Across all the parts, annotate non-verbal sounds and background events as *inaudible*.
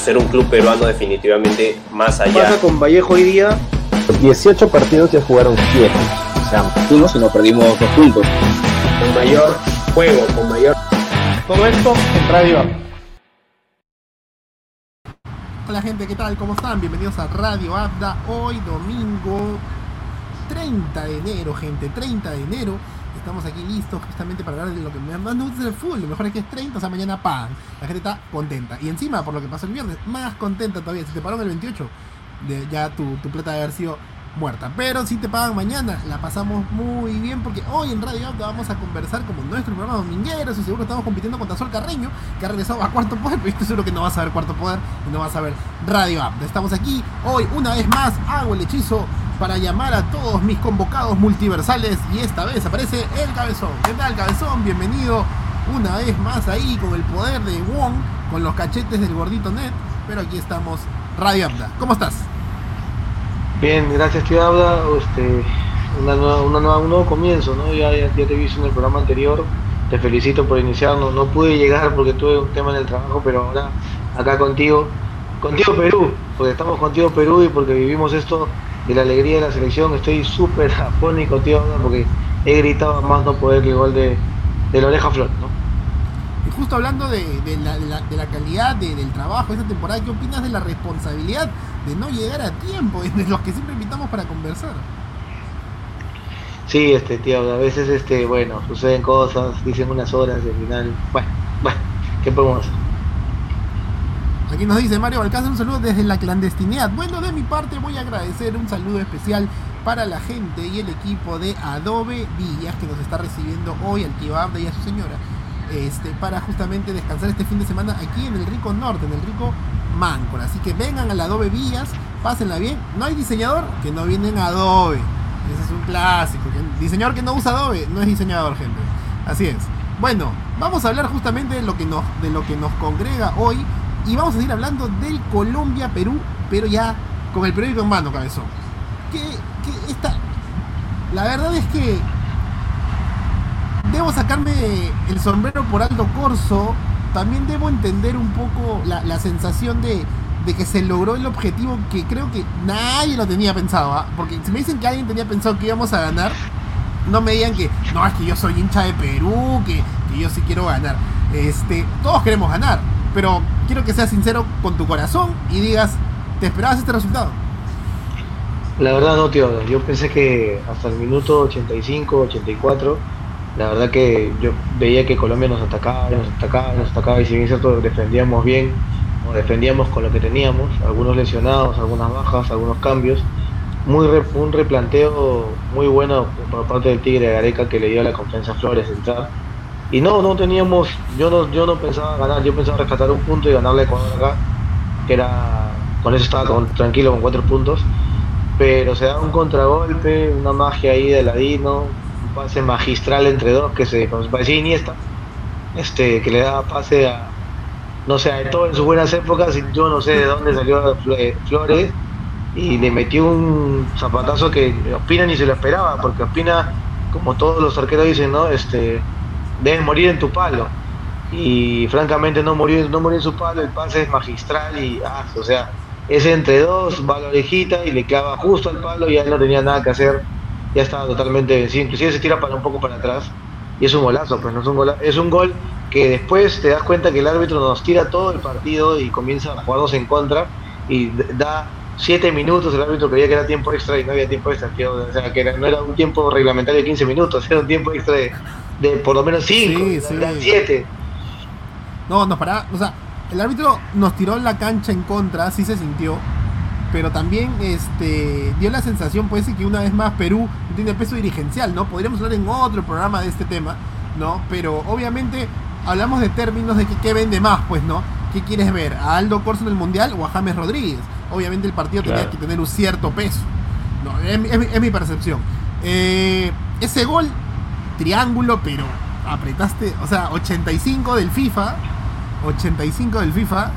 ser un club peruano definitivamente más allá. pasa con Vallejo hoy día? 18 partidos ya jugaron 7. O sea, uno si no perdimos dos puntos. Con mayor juego, con mayor... Todo esto en Radio Hola gente, ¿qué tal? ¿Cómo están? Bienvenidos a Radio Abda. Hoy domingo 30 de enero, gente, 30 de enero. Estamos aquí listos justamente para hablar de lo que más nos gusta el fútbol. Lo mejor es que es 30, o sea, mañana pagan. La gente está contenta. Y encima, por lo que pasó el viernes, más contenta todavía. Si te pagaron el 28, de, ya tu, tu plata debe haber sido muerta. Pero si te pagan mañana, la pasamos muy bien porque hoy en Radio Abda vamos a conversar como nuestro programa dominguero. Y seguro estamos compitiendo contra Sol Carreño, que ha regresado a Cuarto Poder, pero estoy seguro que no vas a ver Cuarto Poder y no vas a ver Radio Abda. Estamos aquí hoy, una vez más, hago el hechizo para llamar a todos mis convocados multiversales y esta vez aparece el cabezón. ¿Qué tal cabezón? Bienvenido una vez más ahí con el poder de Wong, con los cachetes del gordito net, pero aquí estamos Radio Abda. ¿Cómo estás? Bien, gracias tío Abda. Este, una nueva, un nuevo comienzo, ¿no? Ya, ya, ya te vi en el programa anterior. Te felicito por iniciarnos. No pude llegar porque tuve un tema en el trabajo, pero ahora acá contigo. Contigo Perú, porque estamos contigo Perú y porque vivimos esto de la alegría de la selección. Estoy súper afónico, tío, porque he gritado más no poder que igual de, de la oreja flor, ¿no? Y justo hablando de, de, la, de, la, de la, calidad del trabajo de esta temporada, ¿qué opinas de la responsabilidad de no llegar a tiempo? *laughs* De los que siempre invitamos para conversar. Sí, este tío, a veces este, bueno, suceden cosas, dicen unas horas y al final, bueno, bueno, ¿qué podemos hacer? Aquí nos dice Mario Balcázar un saludo desde la clandestinidad. Bueno, de mi parte voy a agradecer un saludo especial para la gente y el equipo de Adobe Villas que nos está recibiendo hoy al tío y a su señora. Este, para justamente descansar este fin de semana aquí en el Rico Norte, en el Rico Máncora. Así que vengan al Adobe Villas, pásenla bien. No hay diseñador que no viene en Adobe. Ese es un clásico. Diseñador que no usa Adobe no es diseñador, gente. Así es. Bueno, vamos a hablar justamente de lo que nos, de lo que nos congrega hoy y vamos a seguir hablando del Colombia-Perú, pero ya con el periódico en mano, cabezón. Que, que esta. La verdad es que. Debo sacarme el sombrero por Aldo Corso. También debo entender un poco la, la sensación de, de, que se logró el objetivo que creo que nadie lo tenía pensado. ¿eh? Porque si me dicen que alguien tenía pensado que íbamos a ganar, no me digan que no, es que yo soy hincha de Perú, que, que yo sí quiero ganar. Este, todos queremos ganar, pero quiero que seas sincero con tu corazón y digas, ¿te esperabas este resultado? La verdad no, tío. Yo pensé que hasta el minuto 85, 84, la verdad que yo veía que Colombia nos atacaba, nos atacaba, nos atacaba y si bien cierto defendíamos bien, o defendíamos con lo que teníamos, algunos lesionados, algunas bajas, algunos cambios. Muy re, un replanteo muy bueno por parte del Tigre de Gareca que le dio la confianza a Flores entrar y no, no teníamos, yo no, yo no pensaba ganar, yo pensaba rescatar un punto y ganarle a Ecuador acá, que era, con eso estaba con, tranquilo con cuatro puntos, pero se da un contragolpe, una magia ahí de ladino, un pase magistral entre dos que se parecía Iniesta, este, que le daba pase a, no sé, a todo en sus buenas épocas, y yo no sé de dónde salió Flores, y le metió un zapatazo que Ospina ni se lo esperaba, porque Ospina, como todos los arqueros dicen, ¿no? Este, debes morir en tu palo. Y francamente no murió, no murió en su palo, el pase es magistral y, ah, o sea, es entre dos, va a la orejita y le clava justo al palo y ya no tenía nada que hacer, ya estaba totalmente vencido, inclusive se tira para un poco para atrás y es un golazo, pues no es un gol, es un gol que después te das cuenta que el árbitro nos tira todo el partido y comienza a jugarnos en contra y da siete minutos, el árbitro creía que era tiempo extra y no había tiempo extra, o sea, que era, no era un tiempo reglamentario de 15 minutos, *laughs* era un tiempo extra de, de por lo menos 5, Sí, sí. eran 7. No, nos paraba, o sea, el árbitro nos tiró la cancha en contra, sí se sintió, pero también este dio la sensación, pues, que una vez más Perú tiene peso dirigencial, ¿no? Podríamos hablar en otro programa de este tema, ¿no? Pero obviamente hablamos de términos de que qué vende más, pues, ¿no? ¿Qué quieres ver? ¿A Aldo Corso en el Mundial o a James Rodríguez? Obviamente el partido tenía que tener un cierto peso. No, es, es mi percepción. Eh, ese gol, triángulo, pero apretaste, o sea, 85 del FIFA, 85 del FIFA,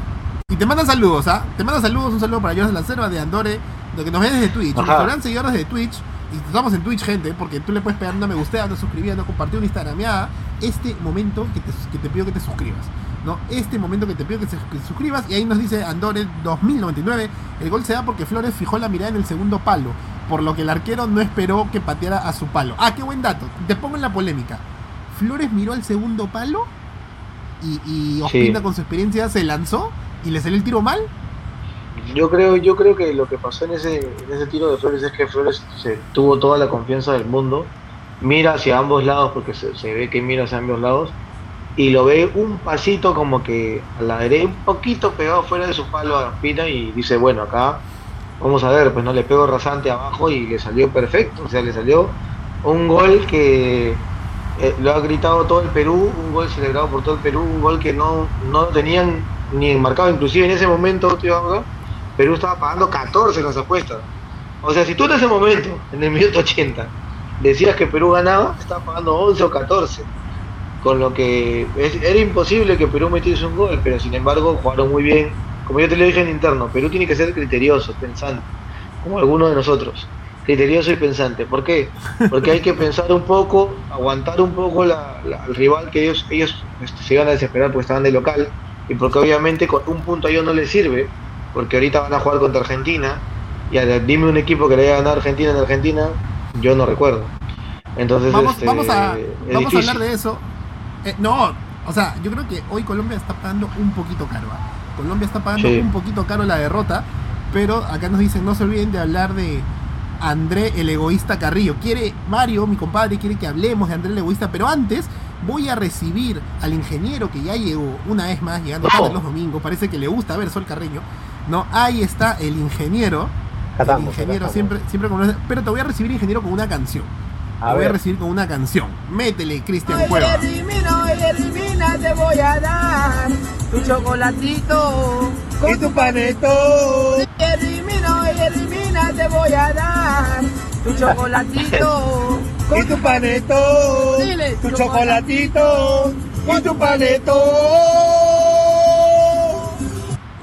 y te mandan saludos, ¿ah? Te mandan saludos, un saludo para Jonas Lacerva de Andore, lo que nos ven desde Twitch. Nuestros gran seguidores de Twitch, y estamos en Twitch, gente, porque tú le puedes pegar una me gusteando, suscribiendo, compartir una instagrameada, este momento que te, que te pido que te suscribas. ¿No? Este momento que te pido que, se, que suscribas y ahí nos dice Andore 2099, el gol se da porque Flores fijó la mirada en el segundo palo, por lo que el arquero no esperó que pateara a su palo. Ah, qué buen dato, te pongo en la polémica. Flores miró al segundo palo y, y Ospina con su experiencia se lanzó y le salió el tiro mal. Yo creo, yo creo que lo que pasó en ese, en ese tiro de Flores es que Flores se tuvo toda la confianza del mundo, mira hacia ambos lados porque se, se ve que mira hacia ambos lados y lo ve un pasito como que a la un poquito pegado fuera de su palo a Ospina y dice, bueno, acá vamos a ver, pues no le pego rasante abajo y le salió perfecto, o sea, le salió un gol que eh, lo ha gritado todo el Perú, un gol celebrado por todo el Perú, un gol que no, no tenían ni enmarcado, inclusive en ese momento, Perú estaba pagando 14 en las apuestas. O sea, si tú en ese momento, en el minuto 80, decías que Perú ganaba, estaba pagando 11 o 14. Con lo que es- era imposible que Perú metiese un gol, pero sin embargo jugaron muy bien. Como yo te lo dije en interno, Perú tiene que ser criterioso, pensante, como algunos de nosotros. Criterioso y pensante. ¿Por qué? Porque hay que pensar un poco, aguantar un poco la- la- al rival que ellos, ellos este, se iban a desesperar porque estaban de local y porque obviamente con un punto a ellos no les sirve, porque ahorita van a jugar contra Argentina y a- dime un equipo que le haya ganado a Argentina en Argentina, yo no recuerdo. Entonces, Vamos, este, vamos, a, vamos a hablar de eso. Eh, no, o sea, yo creo que hoy Colombia está pagando un poquito caro. ¿ah? Colombia está pagando Sí. un poquito caro la derrota, pero acá nos dicen, no se olviden de hablar de André el egoísta Carrillo. Quiere, Mario, mi compadre, quiere que hablemos de André el egoísta, pero antes voy a recibir al ingeniero que ya llegó una vez más, llegando tarde Oh. los domingos, parece que le gusta ver Sol Carreño. No, ahí está el ingeniero. Acá el ingeniero siempre, siempre con pero te voy a recibir ingeniero con una canción. A Te voy a ver, recibir con una canción. Métele, Cristian Hoy Cueva. elimino, hoy elimina, te voy a dar tu chocolatito con tu paneto. Hoy elimino, hoy elimina, te voy a dar tu chocolatito *laughs* con tu paneto. Dile, tu chocolatito con tu paneto.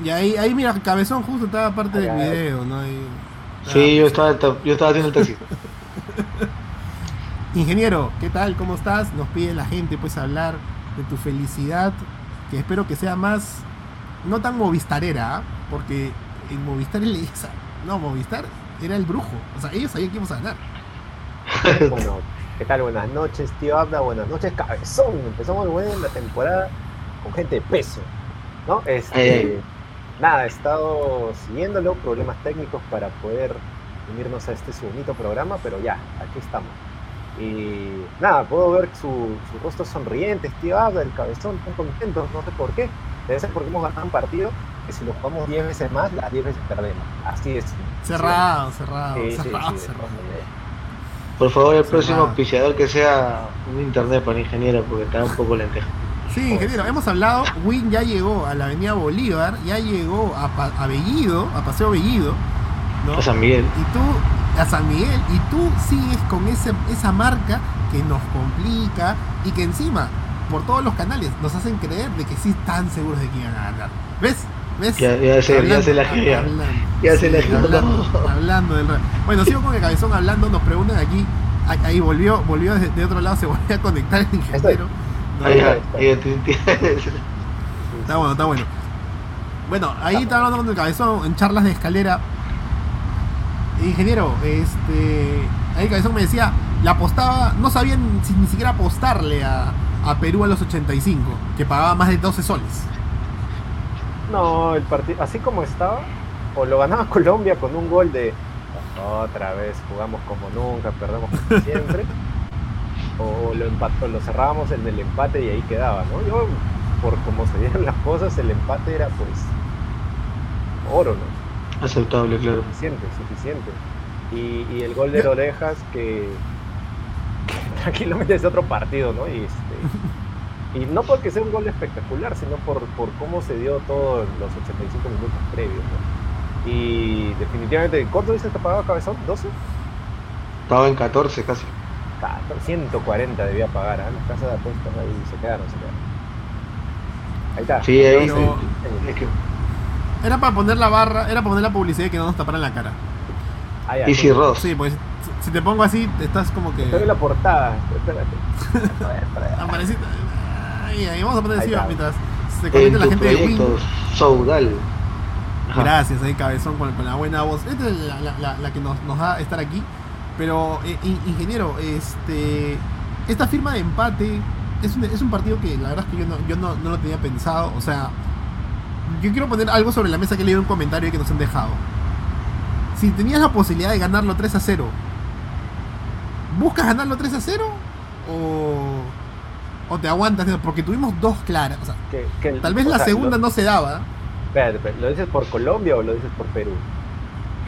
Y ahí, ahí mira, Cabezón justo estaba parte del Ay, ay. video, ¿no? Y- Sí, yo estaba, yo estaba haciendo el taxi. *laughs* Ingeniero, ¿qué tal? ¿Cómo estás? Nos pide la gente pues hablar de tu felicidad, que espero que sea más, no tan movistarera, ¿ah? porque en Movistar le no, Movistar era el brujo, o sea, ellos sabían que íbamos a ganar. *laughs* bueno, ¿qué tal? Buenas noches, tío Abda. Buenas noches, cabezón. Empezamos bien la temporada con gente de peso, ¿no? Este. Nada, he estado siguiéndolo, problemas técnicos para poder unirnos a este su bonito programa, pero ya, aquí estamos. Y nada, puedo ver su, su rostro sonriente, tío Abda, el cabezón, están contentos, no sé por qué. Debe ser porque hemos ganado un partido que si lo jugamos 10 veces más, las 10 veces perdemos. Así es. Cerrado, cerrado, Sí, sí, sí, cerrado, cerrado. Por favor, el próximo auspiciador que sea un internet para el ingeniero, porque está un poco lenteja. Sí, ingeniero, hemos hablado, Win ya llegó a la avenida Bolívar, ya llegó a, Pa- a Bellido, a Paseo Bellido, ¿no? A San Miguel. y tú a San Miguel y tú sigues con ese, esa marca que nos complica y que encima por todos los canales nos hacen creer de que sí están seguros de que iban a ganar. ¿Ves? ¿Ves? Ya- ya se- ya se la gira. hablando, Ya se la gira. hablando, hablando del. Bueno, sigo con el cabezón hablando, nos preguntan aquí, ahí volvió, volvió desde de otro lado, se volvió a conectar el ingeniero. No, Ahí, ahí, Está bueno, está bueno. Bueno, ahí está hablando con el cabezón en charlas de escalera. Ingeniero, este. Ahí cabezón me decía, la apostaba, no sabían ni siquiera apostarle a, a Perú a los 85, que pagaba más de 12 soles. No, el partido, así como estaba, o lo ganaba *laughs* Colombia con un gol de otra vez jugamos como nunca, perdemos como siempre, *laughs* o lo empató, lo cerrábamos en el empate y ahí quedaba, ¿no? Yo, por como se dieron las cosas, el empate era pues oro, ¿no? Aceptable, claro. Suficiente, suficiente. Y, y el gol de Orejas que, que *laughs* tranquilamente es de otro partido, ¿no? Y este y no porque sea un gol espectacular, sino por, por cómo se dio todo en los 85 minutos previos, ¿no? Y definitivamente, ¿cuánto dices que pagaba Cabezón? ¿12? Estaba en 14 casi. 14, 140 debía pagar, ¿ah? Las casas de apuestas ahí se quedaron, se quedaron. Ahí está. Sí, ahí es que Era para poner la barra, era para poner la publicidad y que no nos taparan la cara. Ah, ya, Easy pues, Ross. Sí, pues si- si te pongo así, estás como que. Estoy en la portada, espérate. *laughs* A ver, para allá. Amarecita. Ahí, ahí, vamos a poner encima mientras se conecta la gente de Win. Ajá. Gracias, ahí cabezón con, con la buena voz. Esta es la, la- la- la que nos, nos da estar aquí. Pero, eh, in- ingeniero, este esta firma de empate es un, es un partido que la verdad es que yo no, yo no, no lo tenía pensado. O sea, yo quiero poner algo sobre la mesa que he leído un comentario y que nos han dejado. Si tenías la posibilidad de ganarlo 3 a 0, ¿buscas ganarlo 3 a 0? ¿O, o te aguantas? Porque tuvimos dos claras. O sea, Que- que el- tal vez la sea, segunda lo- no se daba. Espérate, ¿lo dices por Colombia o lo dices por Perú?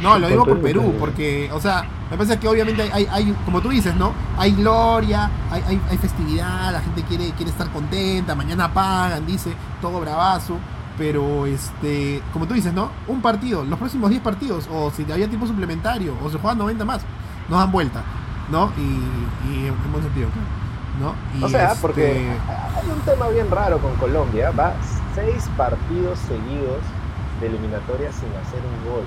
No, lo Por digo por Perú, porque, o sea, me parece que obviamente hay, hay, hay- como tú dices, ¿no? Hay gloria, hay, hay, hay festividad, la gente quiere, quiere estar contenta, mañana pagan, dice, todo bravazo, pero, este, como tú dices, ¿no? Un partido, los próximos 10 partidos, o si había tiempo suplementario, o se juegan 90 más, nos dan vuelta, ¿no? Y, y en buen sentido, ¿no? Y O sea, este, porque hay un tema bien raro con Colombia. Va seis partidos seguidos de eliminatoria sin hacer un gol.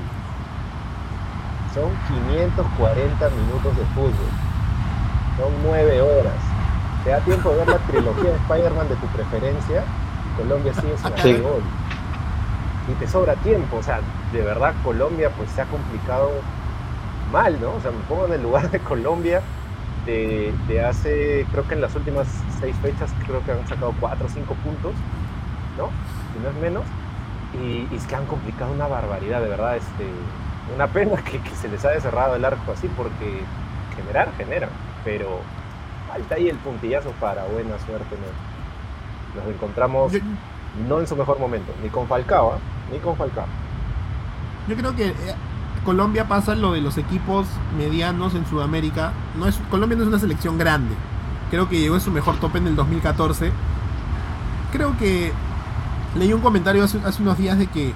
Son 540 minutos de fútbol. Son 9 horas. Te da tiempo de ver la trilogía de Spider-Man de tu preferencia Colombia sigue sin hacer Sí. gol. Y te sobra tiempo. O sea, de verdad Colombia pues se ha complicado mal, ¿no? O sea, me pongo en el lugar de Colombia de, de hace, creo que en las últimas seis fechas, creo que han sacado cuatro o cinco puntos, ¿no? Si no es menos. Y, y es que han complicado una barbaridad, de verdad. Este, una pena que, que se les haya cerrado el arco así, porque generar, generan. Pero falta ahí el puntillazo para buena suerte. Nos, nos encontramos yo, no en su mejor momento, ni con Falcao, ¿ah? ni con Falcao. Yo creo que eh, Colombia pasa lo de los equipos medianos en Sudamérica. No es, Colombia no es una selección grande. Creo que llegó a su mejor tope en el 2014. Creo que leí un comentario hace, hace unos días de que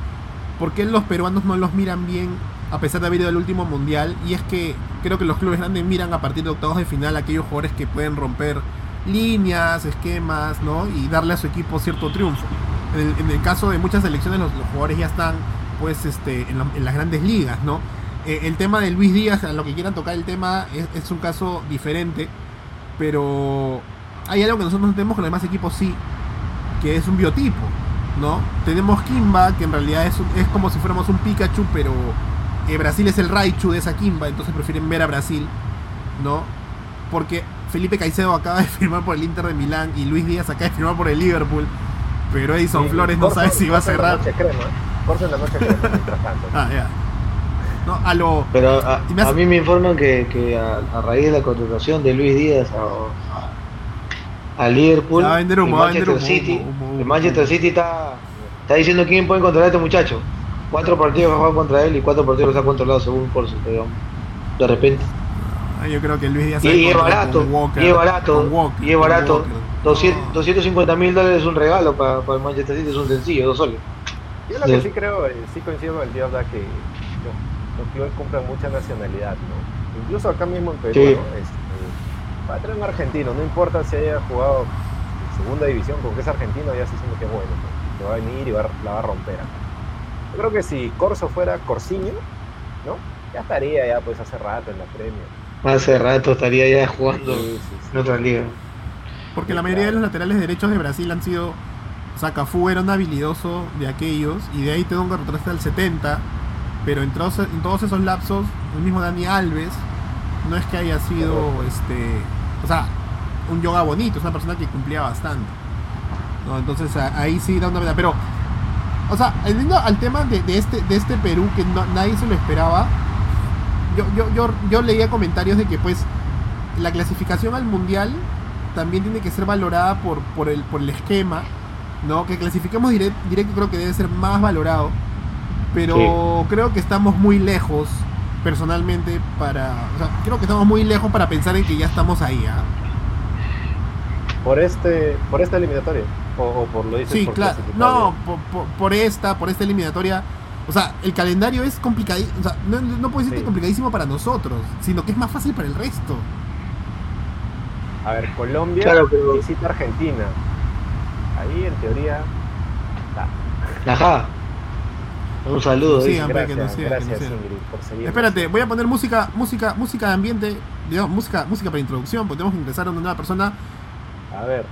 por qué los peruanos no los miran bien a pesar de haber ido al último mundial. Y es que creo que los clubes grandes miran a partir de octavos de final a aquellos jugadores que pueden romper líneas, esquemas, ¿no? Y darle a su equipo cierto triunfo. En el, caso de muchas selecciones los, jugadores ya están pues este en, la- en las grandes ligas, ¿no? Eh, el tema de Luis Díaz, a lo que quieran tocar el tema, es, un caso diferente, pero hay algo que nosotros no tenemos con los demás equipos sí, que es un biotipo, ¿no? Tenemos Kimba, que en realidad es, es como si fuéramos un Pikachu, pero eh, Brasil es el Raichu de esa Kimba, entonces prefieren ver a Brasil, ¿no? Porque Felipe Caicedo acaba de *laughs* firmar por el Inter de Milán y Luis Díaz acaba de firmar por el Liverpool, pero Edison Sí, Flores no sabe si va a Corso en la cerrar. Corso en la noche crema, mientras tanto. Ah, ya. No, a lo. Pero a, Y me hace- a mí me informan que, que a, a raíz de la contratación de Luis Díaz a, a Liverpool, va a vender humo, el va a vender Manchester humo, City, humo, humo, humo. el Manchester City está, está diciendo quién puede controlar a este muchacho. Cuatro partidos ha jugado contra él y cuatro partidos los ha controlado según Corso, digamos. De repente. Ah, Yo creo que Luis Díaz Y, es barato, Walker, y es barato, Walker, y es barato. Walker. 200 No. 250 mil dólares es un regalo para, para el Manchester City, es un sencillo, dos soles. Yo lo que Sí. creo, eh, sí coincido con el tío da que los, los clubes compran mucha nacionalidad, ¿no? Incluso acá mismo en Perú, Sí. ¿no? Este, va a traer un argentino, no importa si haya jugado en segunda división, con que es argentino ya se siente que es bueno, ¿no? que va a venir y va, a- la va a romper acá. Yo creo que si Corso fuera Corsiño, ¿no? Ya estaría ya pues hace rato en la Premier. Hace rato estaría ya jugando Sí, sí, sí. en otra liga. Porque la mayoría de los laterales derechos de Brasil han sido. O sea, Cafú era un habilidoso de aquellos. Y de ahí tengo que retroceder al 70. Pero en todos, en todos esos lapsos, el mismo Dani Alves. No es que haya sido. este O sea, un yoga bonito. Es una persona que cumplía bastante. ¿no? Entonces ahí sí da una pena. Pero. O sea, yendo al tema de, de este, de este Perú que no- nadie se lo esperaba. Yo, yo, yo, yo leía comentarios de que pues la clasificación al mundial también tiene que ser valorada por, por, el, por el esquema, ¿no? Que clasifiquemos direct- directo creo que debe ser más valorado, pero creo que estamos muy lejos personalmente para, o sea, creo que estamos muy lejos para pensar en que ya estamos ahí, ¿ah? Por este, por esta eliminatoria. O, o por lo dices Sí, por claro. No, por- por esta, por esta eliminatoria. O sea, el calendario es complicadísimo. O sea, no, no puedo decirte Sí. complicadísimo para nosotros, sino que es más fácil para el resto. A ver, Colombia Claro, pero- visita Argentina. Ahí en teoría está. Ajá. Un saludo. Sí, hombre, que Gracias, nos sigan, que nos gracias sigan. Ingrid por seguir. Espérate, voy a poner música, música, música de ambiente, digamos, música, música para introducción, porque tenemos que ingresar a una nueva persona. A ver,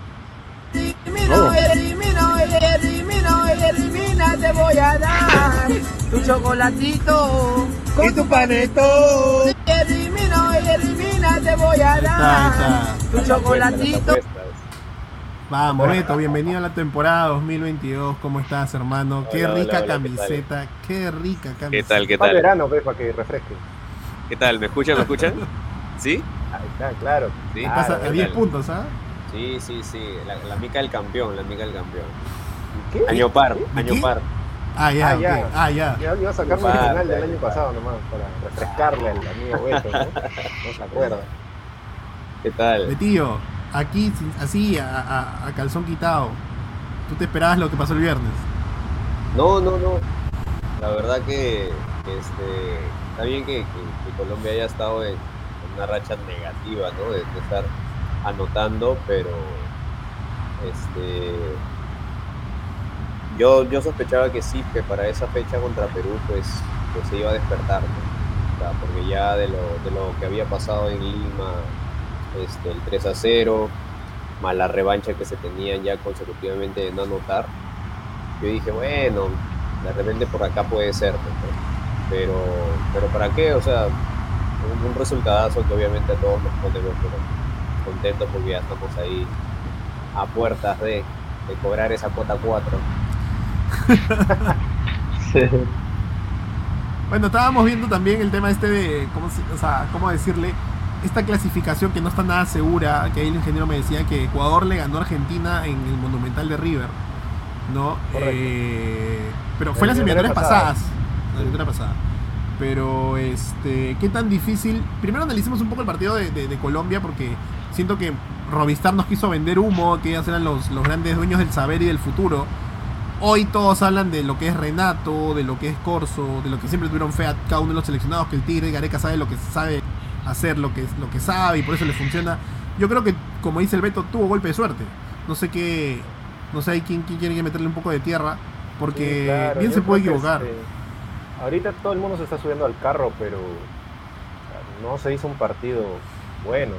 Elimina elimino, elimina, te voy a dar tu chocolatito ¿Y tu paneto? Elimino, elimina, te voy a está, dar está. tu chocolatito. Vamos, Beto, bienvenido a la temporada 2022. ¿Cómo estás, hermano? Qué rica hola, hola, ¿qué camiseta, qué rica camiseta. ¿Qué tal? ¿Qué Para tal? verano, pues, para que refresque. ¿Qué tal? ¿Me escuchan? ¿Me escuchan? *laughs* ¿Sí? Ahí está, claro. Sí. Claro, Pasa a ¿qué 10 tal? puntos, ¿ah? Sí, sí, sí. La, la mica del campeón, la mica del campeón. ¿Qué? Año par, ¿De año qué? par. Ah, ya, Ah, ya. Ah, ya. Iba a sacar mi final del año pasado nomás, para refrescarle al amigo Beto, ¿no? No se acuerda. ¿Qué tal? Betillo, aquí, sin- así, a, a- a calzón quitado. ¿Tú te esperabas lo que pasó el viernes? No, no, no. La verdad que este, está bien que, que- que Colombia haya estado en, en una racha negativa, ¿no? De, de estar anotando, pero este yo, yo sospechaba que sí, que para esa fecha contra Perú, pues, pues se iba a despertar, porque ya de lo, de lo que había pasado en Lima, este, el 3 a 0, más la revancha que se tenían ya consecutivamente de no anotar, yo dije, bueno, de repente por acá puede ser, pero, pero ¿para qué? O sea, un, un resultadazo que obviamente a todos nos ponemos contentos porque ya estamos ahí a puertas de, de cobrar esa cuota 4. *laughs* Bueno, estábamos viendo también el tema este de, ¿cómo, se- o sea, cómo decirle? Esta clasificación que no está nada segura, que ahí el ingeniero me decía que Ecuador le ganó a Argentina en el Monumental de River, ¿no? Eh, pero fue en las Eliminatorias pasadas. La eliminatoria pasada. Pero, este, ¿qué tan difícil? Primero analicemos un poco el partido de, de- de Colombia porque siento que Robistar nos quiso vender humo, que ellos eran los, los grandes dueños del saber y del futuro. Hoy todos hablan de lo que es Renato, de lo que es Corso, de lo que siempre tuvieron fe a cada uno de los seleccionados, que el Tigre Gareca sabe lo que sabe hacer, lo que, lo que sabe y por eso le funciona. Yo creo que, como dice el Beto, tuvo golpe de suerte. No sé qué, no sé quién, quién quiere meterle un poco de tierra, porque Sí, claro, bien yo se puede equivocar. este, ahorita todo el mundo se está subiendo al carro, pero no se hizo un partido bueno.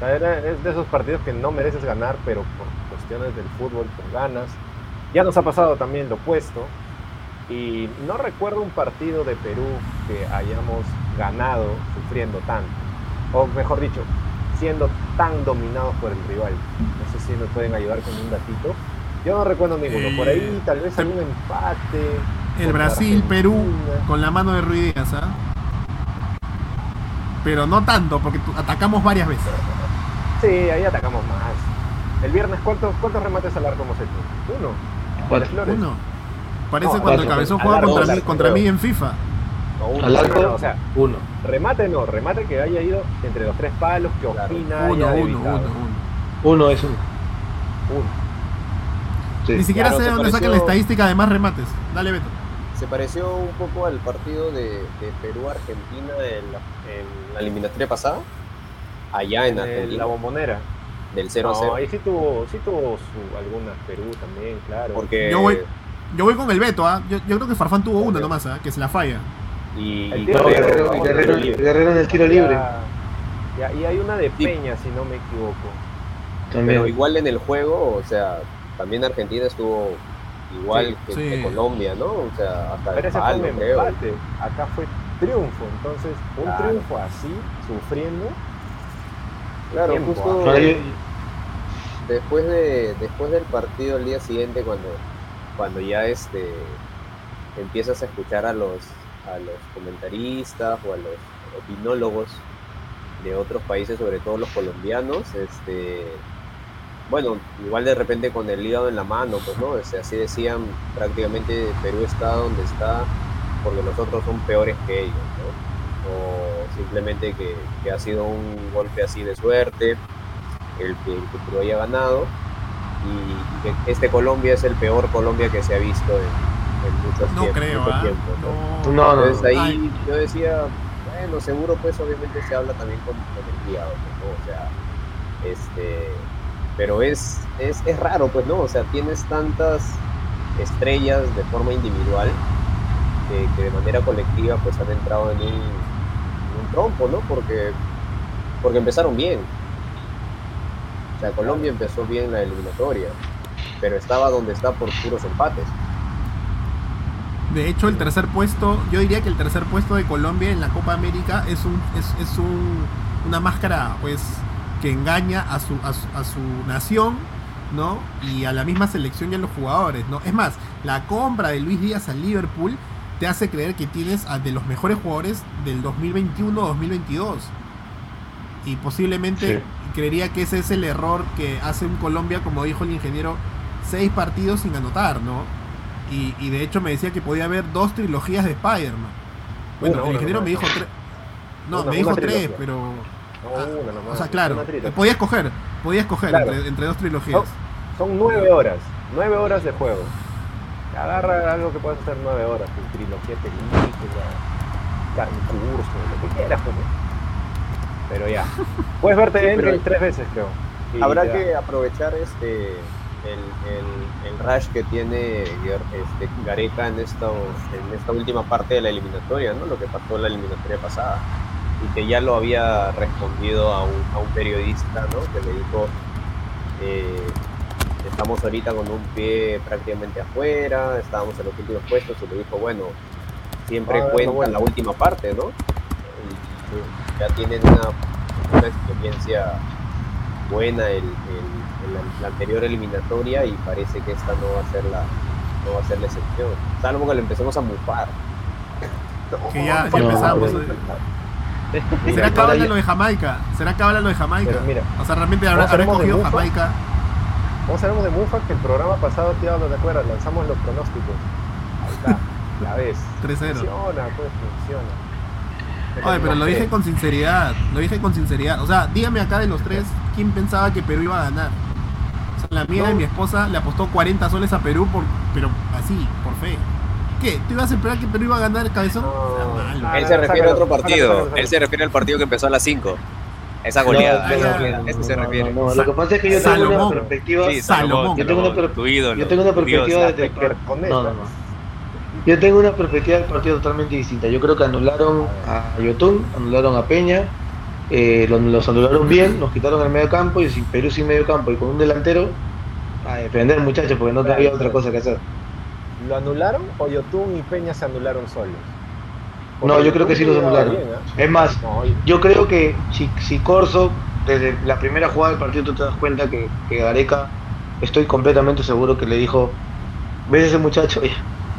¿no? Es de esos partidos que no mereces ganar, pero por cuestiones del fútbol, por ganas. Ya nos ha pasado también lo opuesto. Y no recuerdo un partido de Perú que hayamos ganado sufriendo tanto. O mejor dicho, siendo tan dominados por el rival. No sé si me pueden ayudar con un datito. Yo no recuerdo ninguno. Por ahí Eh, tal vez algún empate. El Brasil, Perú, con la mano de Ruiz Díaz, ¿ah? Pero no tanto, porque atacamos varias veces. Sí, ahí atacamos más. El viernes, ¿cuántos, cuántos remates al arco hemos hecho? Uno. Flores. Uno. Parece No, cuando el cabezón juega largo, contra, mí, contra mí en FIFA. No, uno, Al arco, no, o sea, uno. Remate no, remate que haya ido entre los tres palos que Claro. Ospina Uno, uno, uno, uno. Uno es uno. Uno. Sí. Ni siquiera Claro, sé se dónde sacan la estadística de más remates. Dale, Beto. Se pareció un poco al partido de, de Perú-Argentina en la, en la eliminatoria pasada, allá en Argentina, la bombonera. Del 0 a No, 0. ahí sí tuvo, sí tuvo su, algunas Perú también, claro. Porque Yo voy- Yo voy con el Beto, ¿ah? Yo, yo creo que Farfán tuvo una nomás, ¿ah? Que se la falla. y, tiro No, Guerrero, Guerrero. Guerrero en el tiro libre. Ya, ya, y hay una de Sí. Peña, si no me equivoco. pero También. igual en el juego, o sea, también Argentina estuvo igual que, sí. que Colombia, ¿no? O sea, hasta Pero el ese fue palo, un creo. empate. Acá fue triunfo. Entonces, un Claro. triunfo así, sufriendo. Claro, justo después de después del partido el día siguiente cuando cuando ya este empiezas a escuchar a los a los comentaristas o a los opinólogos de otros países sobre todo los colombianos este bueno igual de repente con el hígado en la mano pues no O sea, así decían prácticamente Perú está donde está porque los otros son peores que ellos ¿no? o simplemente que, que ha sido un golpe así de suerte el que, el que haya ganado y, y que este Colombia es el peor Colombia que se ha visto en, en muchos No tiempos, creo, mucho ¿ah? tiempo, ¿no? No. No, no, Entonces ahí Ay. yo decía, bueno, seguro pues obviamente se habla también con, con el hígado, ¿no? O sea, este, pero es, es, es raro pues, ¿no? O sea, tienes tantas estrellas de forma individual que, que de manera colectiva pues han entrado en un trompo, ¿no? Porque, porque empezaron bien. O sea, Colombia empezó bien la eliminatoria. pero estaba donde está por puros empates. De hecho, el tercer puesto, yo diría que el tercer puesto de Colombia en la Copa América es un es, es un, una máscara pues que engaña a su, a su, a su nación, ¿no? Y a la misma selección y a los jugadores, ¿no? Es más, la compra de Luis Díaz al Liverpool te hace creer que tienes a de los mejores jugadores del 2021-2022. Y posiblemente Sí. creería que ese es el error que hace un Colombia, como dijo el ingeniero, seis partidos sin anotar, ¿no? Y, y de hecho me decía que podía haber dos trilogías de Spider-Man. Bueno, Una, el ingeniero me dijo tres. No, Una- me dijo tres, trilogía. pero. No, ah, una nomás, o sea, claro, podía escoger, podía escoger Claro. entre, entre dos trilogías. Son nueve horas, nueve horas de juego. Agarra algo que puedas hacer nueve horas, tu trilogía, película, ca- curso, lo que quieras, pues. Pero ya. *laughs* Puedes verte Sí, Endgame tres veces, creo. Habrá que aprovechar este el, el, el rush que tiene este, Gareca en esta, en esta última parte de la eliminatoria, ¿no? Lo que pasó en la eliminatoria pasada. Y que ya lo había respondido a un, a un periodista, ¿no? Que le dijo, eh, estamos ahorita con un pie prácticamente afuera, estábamos en los últimos puestos, y le dijo, bueno, siempre Ah, cuenta bueno. la última parte, ¿no? Y ya tienen una, una experiencia buena el, el- el- la anterior eliminatoria y parece que esta no va a ser la no va a ser la excepción. Salvo que le empecemos a mufar. Que ya, empezamos. no, eh. ¿Será cábala ya- lo de Jamaica? ¿Será cábala lo de Jamaica? Mira, o sea, realmente habrá, ¿Vamos habrá hablamos de escogido Mufa? Jamaica. Vamos a hablar de Mufa, que el programa pasado, tío, ¿no te acuerdas? Lanzamos los pronósticos. Ahí está, la ves. *laughs* 3-0. Funciona, pues funciona. Oye, pero lo dije con sinceridad, lo dije con sinceridad. O sea, dígame acá de los tres, ¿quién pensaba que Perú iba a ganar? O sea, la mía No. de mi esposa le apostó 40 soles a Perú, por, pero así, por fe. ¿Qué? ¿Tú ibas a esperar que Perú iba a ganar, cabezón? No. Sea malo. Ah, Él se refiere a otro sácalo, partido. sácalo, sácalo. Él se refiere al partido que empezó a las 5. Esa goleada. no, no, no, se refiere. no, no, Lo que pasa es que yo tengo una perspectiva. Sí, Salomón. Salomón, Yo tengo una per- tu ídolo. yo tengo una Dios. perspectiva Te de perconectas. No, no, no. Yo tengo una perspectiva del partido totalmente distinta. Yo creo que anularon a Yotun, anularon a Peña, eh, los, los anularon bien, nos quitaron el medio campo y sin Perú sin medio campo y con un delantero a defender muchachos porque no había otra cosa que hacer. ¿Lo anularon o Yotun y Peña se anularon solos? No, yo creo que sí jugaba bien, ¿ah? Es más, yo creo que si, si Corso, desde la primera jugada del partido, tú te das cuenta que, que Gareca, estoy completamente seguro que le dijo, ves ese muchacho,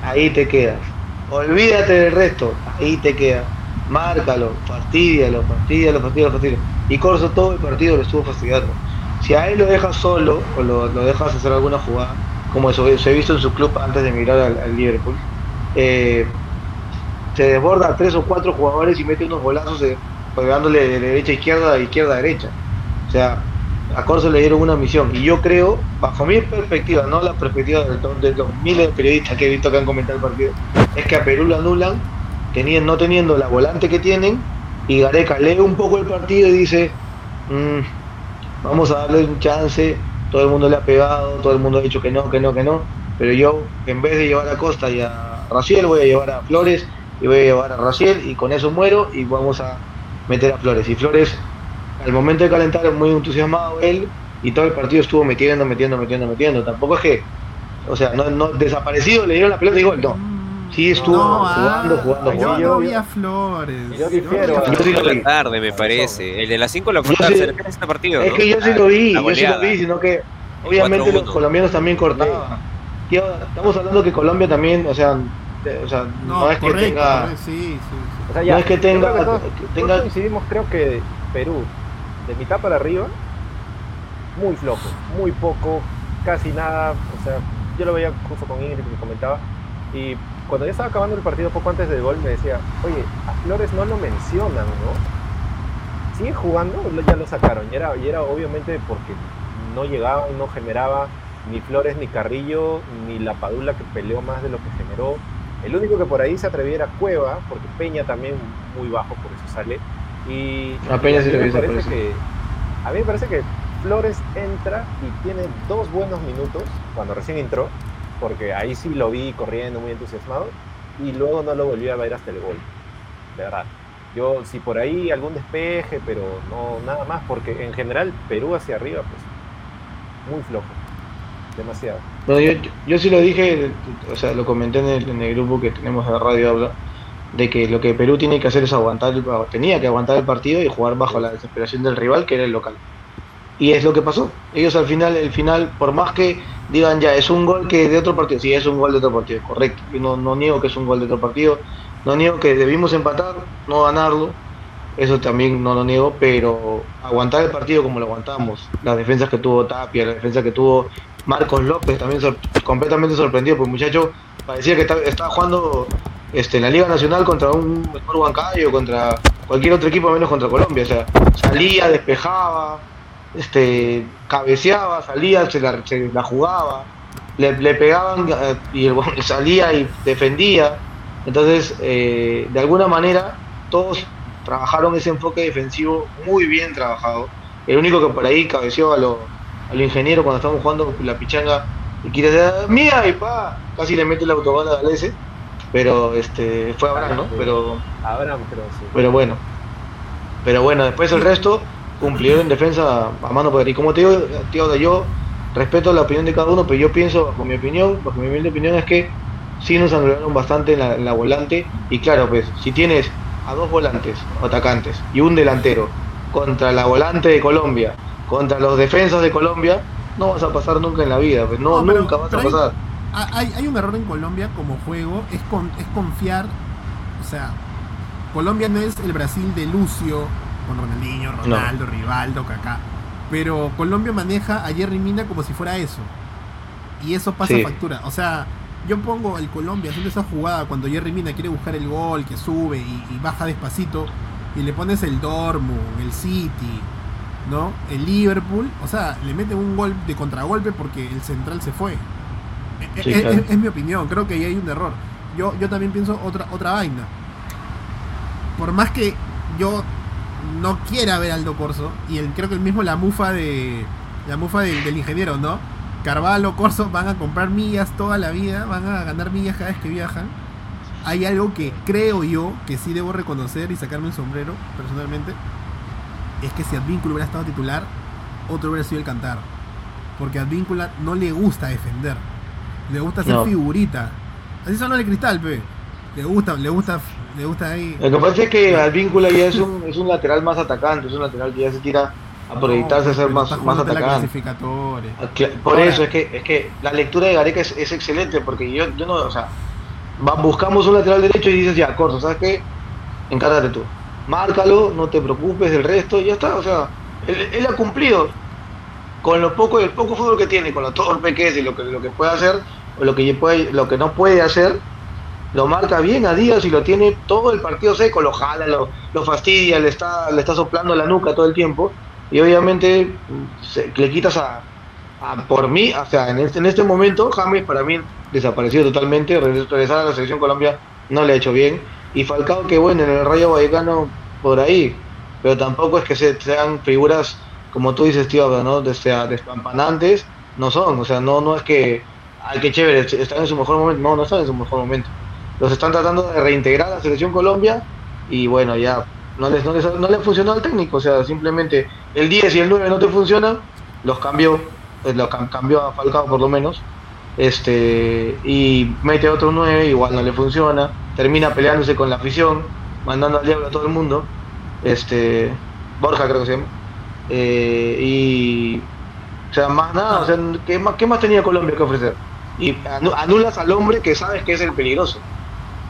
ahí te quedas. Olvídate del resto, ahí te quedas. Márcalo, fastidialo, fastidialo, fastidialo, fastidialo. Y Corso todo el partido lo estuvo fastidiando. Si a él lo dejas solo o lo, lo dejas hacer alguna jugada, como eso se ha visto en su club antes de emigrar al, al Liverpool, eh, se desborda a tres o cuatro jugadores y mete unos golazos pegándole de derecha a izquierda, de izquierda a derecha. O sea, a Corso le dieron una misión. Y yo creo, bajo mi perspectiva, no la perspectiva de, los miles de periodistas que he visto que han comentado el partido, es que a Perú lo anulan, teniendo, no teniendo la volante que tienen, y Gareca lee un poco el partido y dice, "Mm, vamos a darle un chance, todo el mundo le ha pegado, todo el mundo ha dicho que no, que no, que no, pero yo en vez de llevar a Costa y a Raciel voy a llevar a Flores y voy a llevar a Raciel y con eso muero y vamos a meter a Flores. Y Flores, al momento de calentar, muy entusiasmado él y todo el partido estuvo metiendo, metiendo, metiendo, metiendo. Tampoco es que, o sea, no, no desaparecido, le dieron la pelota y gol, no. Sí estuvo No, jugando, ah, jugando, Yo jugando. no vi a Flores. Yo difiero, no vi a Yo sí lo de vi. la tarde, me parece. El de las 5 lo fue Yo sí- tercero. ¿Qué es este partido? Es no? que yo sí lo vi, La yo sí lo vi, sino que obviamente los 4-1. colombianos también cortaban. Estamos hablando que Colombia también, o sea, de- o sea no, No, es que correcto, tenga... correcto, sí, sí, sí. O sea, No es que tenga- creo todos- que todos tenga- coincidimos, creo que Perú, de mitad para arriba, muy flojo, muy poco, casi nada. O sea, yo lo veía justo con Ingrid que comentaba. Y cuando ya estaba acabando el partido, poco antes del gol, me decía, oye, a Flores no lo mencionan, ¿no? Sigue jugando, ya lo sacaron. Y era, y era obviamente porque no llegaba, no generaba ni Flores, ni Carrillo, ni la Padula que peleó más de lo que generó. El único que por ahí se atreviera Cueva, porque Peña también muy bajo, por eso sale. Y A Peña sí me parece parece. que a mí me parece que Flores entra y tiene dos buenos minutos cuando recién entró, porque ahí sí lo vi corriendo muy entusiasmado y luego no lo volví a ver hasta el gol. De verdad. Yo si por ahí algún despeje, pero no nada más, porque en general Perú hacia arriba, pues muy flojo. demasiado. Bueno, yo, yo, sí lo dije, o sea, lo comenté en el, en el grupo que tenemos de Radio Habla, de que lo que Perú tiene que hacer es aguantar, el- tenía que aguantar el partido y jugar bajo la desesperación del rival, que era el local. Y es lo que pasó. Ellos al final, el final, por más que digan ya, es un gol que de otro partido, sí, es un gol de otro partido, correcto. Yo no, no niego que es un gol de otro partido, no niego que debimos empatar, no ganarlo, eso también no lo niego, pero aguantar el partido como lo aguantamos, las defensas que tuvo Tapia, la defensa que tuvo Marcos López, también sor- completamente sorprendido, porque el muchacho parecía que estaba, jugando este, en la Liga Nacional contra un mejor Huancayo, contra cualquier otro equipo menos contra Colombia, o sea, salía, despejaba, este, cabeceaba, salía, se la, jugaba, le, pegaban eh, y salía y defendía. Entonces, eh, de alguna manera, todos trabajaron ese enfoque defensivo muy bien trabajado. El único que por ahí cabeceó a lo, al ingeniero cuando estábamos jugando la pichanga y quiere decir, mía y pa, casi le mete la autobala a Galese, pero este fue Abraham, ¿no? Pero Abraham, creo, sí. pero bueno. Pero bueno, después el resto cumplieron en defensa a mano poder. Y como te digo, tío, de yo respeto la opinión de cada uno, pero yo pienso, bajo mi opinión, bajo mi humilde opinión, es que sí nos anularon bastante en la, en la volante. Y claro, pues, si tienes a dos volantes atacantes y un delantero contra la volante de Colombia, contra los defensas de Colombia, no vas a pasar nunca en la vida, pues no, No, pero- nunca vas a hay- pasar. Ah, Hay, hay un error en Colombia como juego, es, con, es confiar, o sea, Colombia no es el Brasil de Lucio, con Ronaldinho, Ronaldo, Rivaldo, Kaká, pero Colombia maneja a Jerry Mina como si fuera eso, y eso pasa Sí. factura, o sea, yo pongo el Colombia haciendo esa jugada cuando Jerry Mina quiere buscar el gol, que sube y, y baja despacito, y le pones el Dortmund, el City, ¿no? El Liverpool, o sea, le meten un gol de contragolpe porque el central se fue. E- Sí, e- claro. es, es mi opinión, creo que ahí hay un error. Yo, yo también pienso otra, otra vaina. Por más que yo no quiera ver Aldo Corso, y el, creo que el mismo la mufa de la mufa del- del ingeniero, ¿no? Carvalho, Corso van a comprar millas toda la vida, van a ganar millas cada vez que viajan. Hay algo que creo yo que sí debo reconocer y sacarme el sombrero, personalmente, es que si Advíncula hubiera estado titular, otro hubiera sido el cantar. Porque a Advíncula no le gusta defender, le gusta hacer No. figurita. Así son los de cristal, pe. Le gusta, le gusta, le gusta ahí. Lo que pasa es que Advíncula ya es un, es un lateral más atacante, es un lateral que ya se tira a proyectarse a ser más, más atacante. Ah, Por Ahora- eso es que, es que la lectura de Gareca es, es excelente, porque yo, yo no, o sea, va- buscamos un lateral derecho y dices, ya, corto, ¿sabes qué? Encárgate tú. Márcalo, no te preocupes del resto, y ya está, o sea, él, ha cumplido con lo poco, el poco fútbol que tiene, con lo torpe que es y lo que, lo que puede hacer, o lo que, puede, lo que no puede hacer, lo marca bien a Díaz y lo tiene todo el partido seco, lo jala, lo, lo fastidia, le está, le está soplando la nuca todo el tiempo, y obviamente mm, se- le quitas a, a- por mí, o sea, en este, en este momento James para mí desaparecido totalmente, regres- regresar a la selección Colombia no le ha hecho bien, y Falcao que bueno, en el Rayo Vallecano por ahí, pero tampoco es que se, sean figuras, como tú dices, tío, ¿no? De, sea, no son, o sea, no, no es que, ay, qué chévere, están en su mejor momento, no, no están en su mejor momento. Los están tratando de reintegrar a la selección Colombia y bueno, ya no les, no les, no les funcionó al técnico, o sea, simplemente el 10 y el 9 no te funcionan, los cambió, eh, los cam- cambió a Falcao por lo menos, este y mete otro 9, igual no le funciona, termina peleándose con la afición, mandando al diablo a todo el mundo, este Borja creo que se llama, eh, y o sea, más nada, o sea, ¿qué más, qué más tenía Colombia que ofrecer? Y anu- anulas al hombre que sabes que es el peligroso.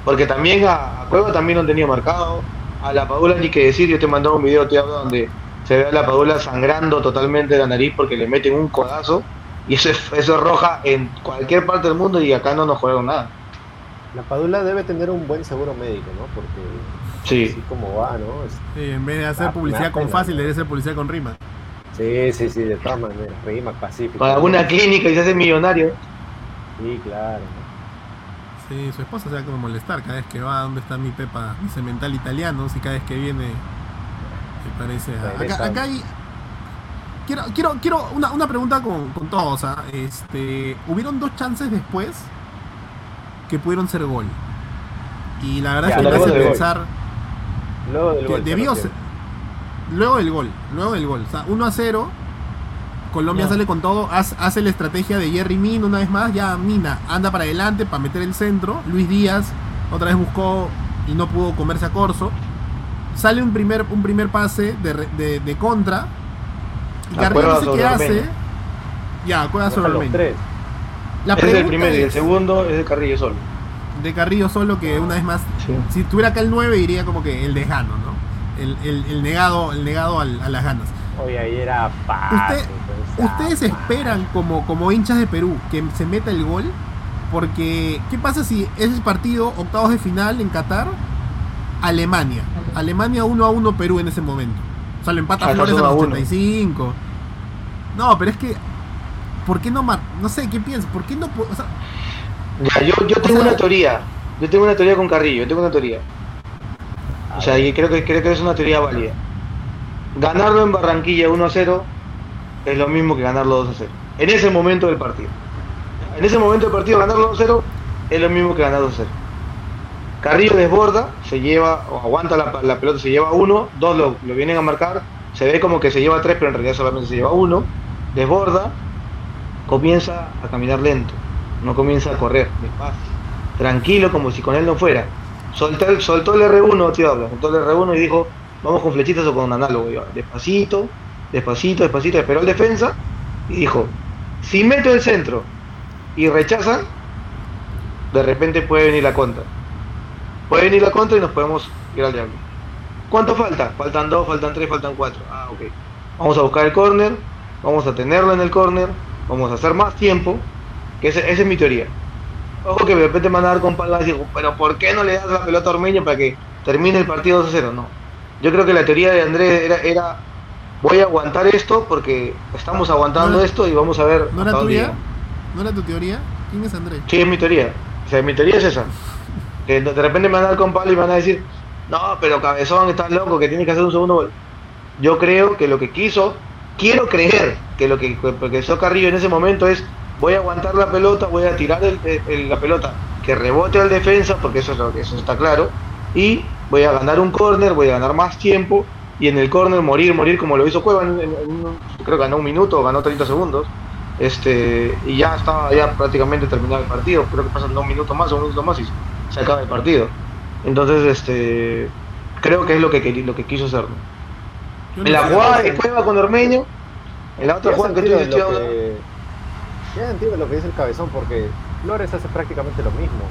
Porque también a, a Cueva también lo tenía marcado. A la Padula ni que decir, yo te mandaba un video te hablo, donde se ve a la Padula sangrando totalmente la nariz porque le meten un codazo. Y eso es, eso es roja en cualquier parte del mundo y acá no nos jugaron nada. La Padula debe tener un buen seguro médico, ¿no? Porque Sí. así como va, ¿no? Es- Sí, en vez de hacer Ah, publicidad con fácil, debería ser publicidad con rima. Sí, sí, sí, de todas maneras. Rima, pacífico. Para alguna clínica y se hace millonario. Sí, claro. Sí, su esposa se va como a molestar cada vez que va. ¿Dónde está mi Pepa? Mi cemental italiano. Si cada vez que viene se parece a. Acá, acá hay. Quiero, quiero, quiero una, una pregunta con, con todos. ¿ah? Este, hubieron dos chances después que pudieron ser gol. Y la verdad Ya, es que me hace del gol. pensar Luego del que gol. debió se ser. Luego del gol, luego del gol. O sea, 1 a 0 Colombia No. sale con todo, hace, hace la estrategia de Jerry Mina una vez más, ya Mina anda para adelante para meter el centro, Luis Díaz otra vez buscó y no pudo comerse a Corso, sale un primer, un primer pase de, de, de contra, y La Carrillo no sé qué hace, ya, cuerda sobre los tres. La es el primero y el segundo es de Carrillo solo. de Carrillo solo que una vez más Sí. si tuviera acá el 9 diría como que el dejano, ¿no? El, el- el negado, el negado al- a las ganas. Oye, ahí era. Usted- pues, ¿Ustedes ah, esperan como, como hinchas de Perú que se meta el gol? Porque, ¿qué pasa si ese partido, octavos de final en Qatar, Alemania? Alemania 1 a 1 Perú en ese momento. O sea, lo empata Flores a los 1 a 1. 85. No, pero es que, ¿por qué no mar No sé, ¿qué piensas? ¿Por qué no? O sea, Ya, yo, yo tengo sea- una teoría. Yo tengo una teoría con Carrillo, yo tengo una teoría. O sea, y creo que, creo que es una teoría válida. Ganarlo en Barranquilla 1 a 0 es lo mismo que ganarlo 2 a 0. En ese momento del partido. En ese momento del partido ganarlo 2 a 0 es lo mismo que ganar 2 a 0. Carrillo desborda, se lleva, o aguanta la, pelota, se lleva uno, dos lo, vienen a marcar, se ve como que se lleva tres, pero en realidad solamente se lleva uno, desborda, comienza a caminar lento, no comienza a correr, despacio, tranquilo como si con él no fuera. Soltó el, soltó el R1, tío, habla, soltó el R1 y dijo, vamos con flechitas o con análogo, y va, despacito, despacito, despacito, esperó el defensa y dijo, si meto el centro y rechazan, de repente puede venir la contra. Puede venir la contra y nos podemos ir al diablo. ¿Cuánto falta? Faltan dos, faltan tres, faltan cuatro. Ah, ok. Vamos a buscar el corner, vamos a tenerlo en el corner, vamos a hacer más tiempo, que ese- esa es mi teoría. Ojo que de repente me van a dar con palmas y digo, pero ¿por qué no le das la pelota a Ormeño para que termine el partido 2 a 0? No. Yo creo que la teoría de Andrés era, era voy a aguantar esto porque estamos aguantando ¿No- esto y vamos a ver ¿No era tuya? llegamos. ¿No era tu teoría? ¿Quién es Andrés? Sí, es mi teoría. O sea, mi teoría es esa. Que de repente me van a dar con palo y me van a decir, no, pero cabezón, estás loco, que tienes que hacer un segundo gol. Yo creo que lo que quiso, quiero creer que lo que, hizo Carrillo en ese momento es, voy a aguantar la pelota, voy a tirar la pelota, que rebote al defensa, porque eso, es lo, eso está claro, y voy a ganar un córner, voy a ganar más tiempo, y en el córner morir, morir como lo hizo Cueva, en, en- creo que ganó un minuto, ganó 30 segundos, este y ya estaba ya prácticamente terminado el partido creo que pasan dos minutos más un minuto más y se acaba el partido entonces este creo que es lo que lo que quiso hacer ¿no? En la jugada de Cueva con Ormeño en la otra Ya jugada que tú ya entiendo lo que dice el cabezón porque Flores hace prácticamente lo mismo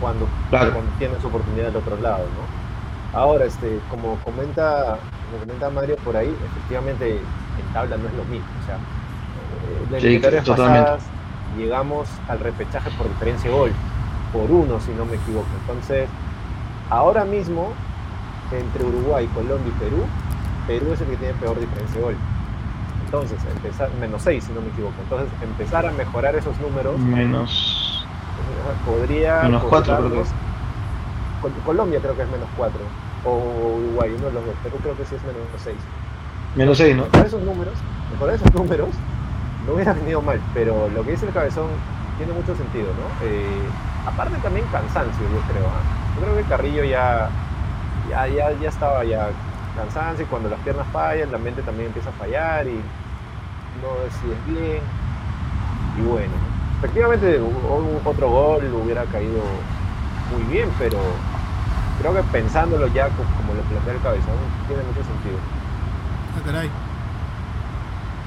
cuando, Claro. cuando tiene su oportunidad del otro lado, ¿no? Ahora, este, como comenta, como comenta Mario por ahí, efectivamente en tabla no es lo mismo. O sea, eh, en las Sí, pasadas llegamos al repechaje por diferencia de gol, por uno si no me equivoco. Entonces, ahora mismo, entre Uruguay, Colombia y Perú, Perú es el que tiene peor diferencia de gol. Entonces, empezar, menos 6 si no me equivoco. Entonces, empezar a mejorar esos números menos podría. Menos cuatro, creo que Colombia creo que es menos 4. O Uruguay, uno de los dos. Perú creo que sí es menos 6. menos seis no Mejorar esos números, mejorar esos números, no hubiera venido mal. Pero lo que dice el cabezón tiene mucho sentido, ¿no? Eh, aparte también cansancio, yo creo. ¿ah? Yo creo que Carrillo ya, ya, ya, ya estaba ya cansancio y cuando las piernas fallan, la mente también empieza a fallar y no decides bien. Y bueno, efectivamente otro gol hubiera caído muy bien, pero creo que pensándolo ya co- como lo plantea el cabezón, tiene mucho sentido. Ah, caray.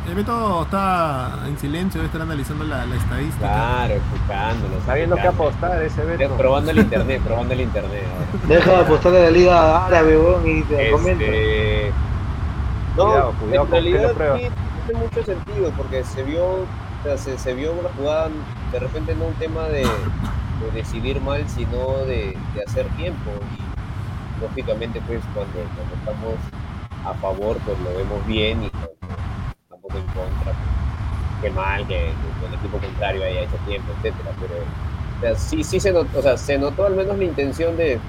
El Beto está en silencio, debe estar analizando la, la estadística. Claro, escuchándolo. Sabiendo qué apostar ese Beto. Probando el internet, probando el internet. ahora. *laughs* deja de apostar a la liga árabe weón, y te comenta Este, No, Cuidado, cuidado en realidad sí tiene mucho sentido porque se vio, o sea, se, se vio una jugada, de repente no un tema de, de decidir mal, sino de, de hacer tiempo. Y lógicamente, pues cuando, cuando estamos a favor, pues lo vemos bien y cuando en contra, qué mal que, que el equipo contrario haya hecho tiempo, etcétera. Pero sí, sí se notó, o sea, se notó al menos la intención de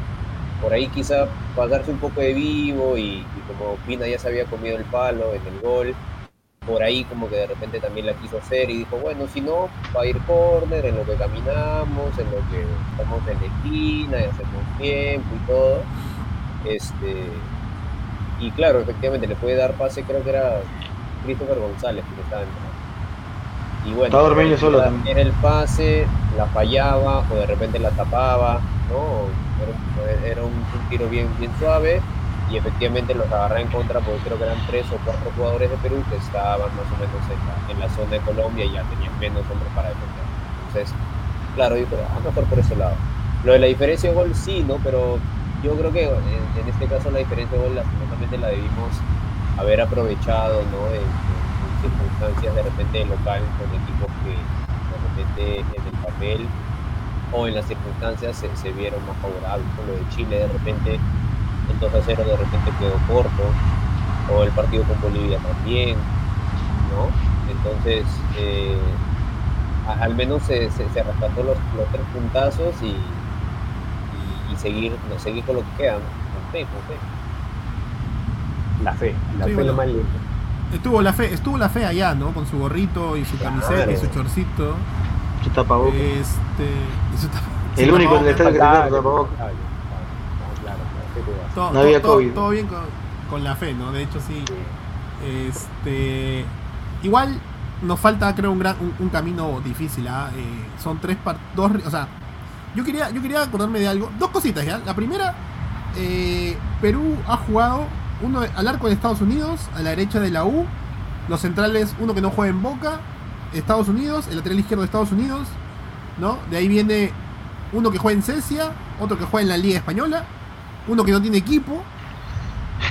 por ahí quizá pasarse un poco de vivo y, como Pina ya se había comido el palo en el gol, por ahí como que de repente también la quiso hacer y dijo, bueno, si no, va a ir córner en lo que caminamos, en lo que estamos en la esquina y hacemos tiempo y todo. Este, y claro, efectivamente le puede dar pase, creo que era Christopher González, que estaba entrando. Y bueno, Estaba Ormeño solo era, también. el pase, la fallaba o de repente la tapaba, ¿no? Era, un- era un, un tiro bien, bien suave y efectivamente los agarraba en contra porque creo que eran tres o cuatro jugadores de Perú que estaban más o menos en la, en la zona de Colombia y ya tenían menos hombres para defender. Entonces, claro, dijo, ah, mejor por ese lado. Lo de la diferencia de gol sí, ¿no? Pero yo creo que en, en este caso la diferencia de gol lastimosamente la debimos haber aprovechado, ¿no? En, circunstancias de repente de local con equipos que de repente en el papel o en las circunstancias se, vieron más favorables. Con lo de Chile de repente el 2 a 0 de repente quedó corto, o el partido con Bolivia también, ¿no? Entonces, eh, al menos se, se, se los, los tres puntazos y, y, y seguir, no, seguir con lo que queda, ¿no? con fe, con fe. La fe, la Sí, fe bueno. lo más lindo. Estuvo la fe, estuvo la fe allá, ¿no? Con su gorrito y su camiseta y su chorcito. Su tapabocas. Este. y su tapa- El su único en el estadio que tenía tapabocas. No, claro, claro, ¿qué te vas a Todo, No había todo- COVID. todo bien con, con la fe, ¿no? De hecho, sí. Este. Igual nos falta, creo, un gran un, un camino difícil. ¿ah? Eh, son tres par- dos, ri- O sea, yo quería, yo quería acordarme de algo. Dos cositas ya. La primera, eh, Perú ha jugado uno al arco de Estados Unidos, a la derecha de la U. Los centrales, uno que no juega en Boca, Estados Unidos, el lateral izquierdo de Estados Unidos, ¿no? De ahí viene uno que juega en Cecia, otro que juega en la Liga Española, uno que no tiene equipo,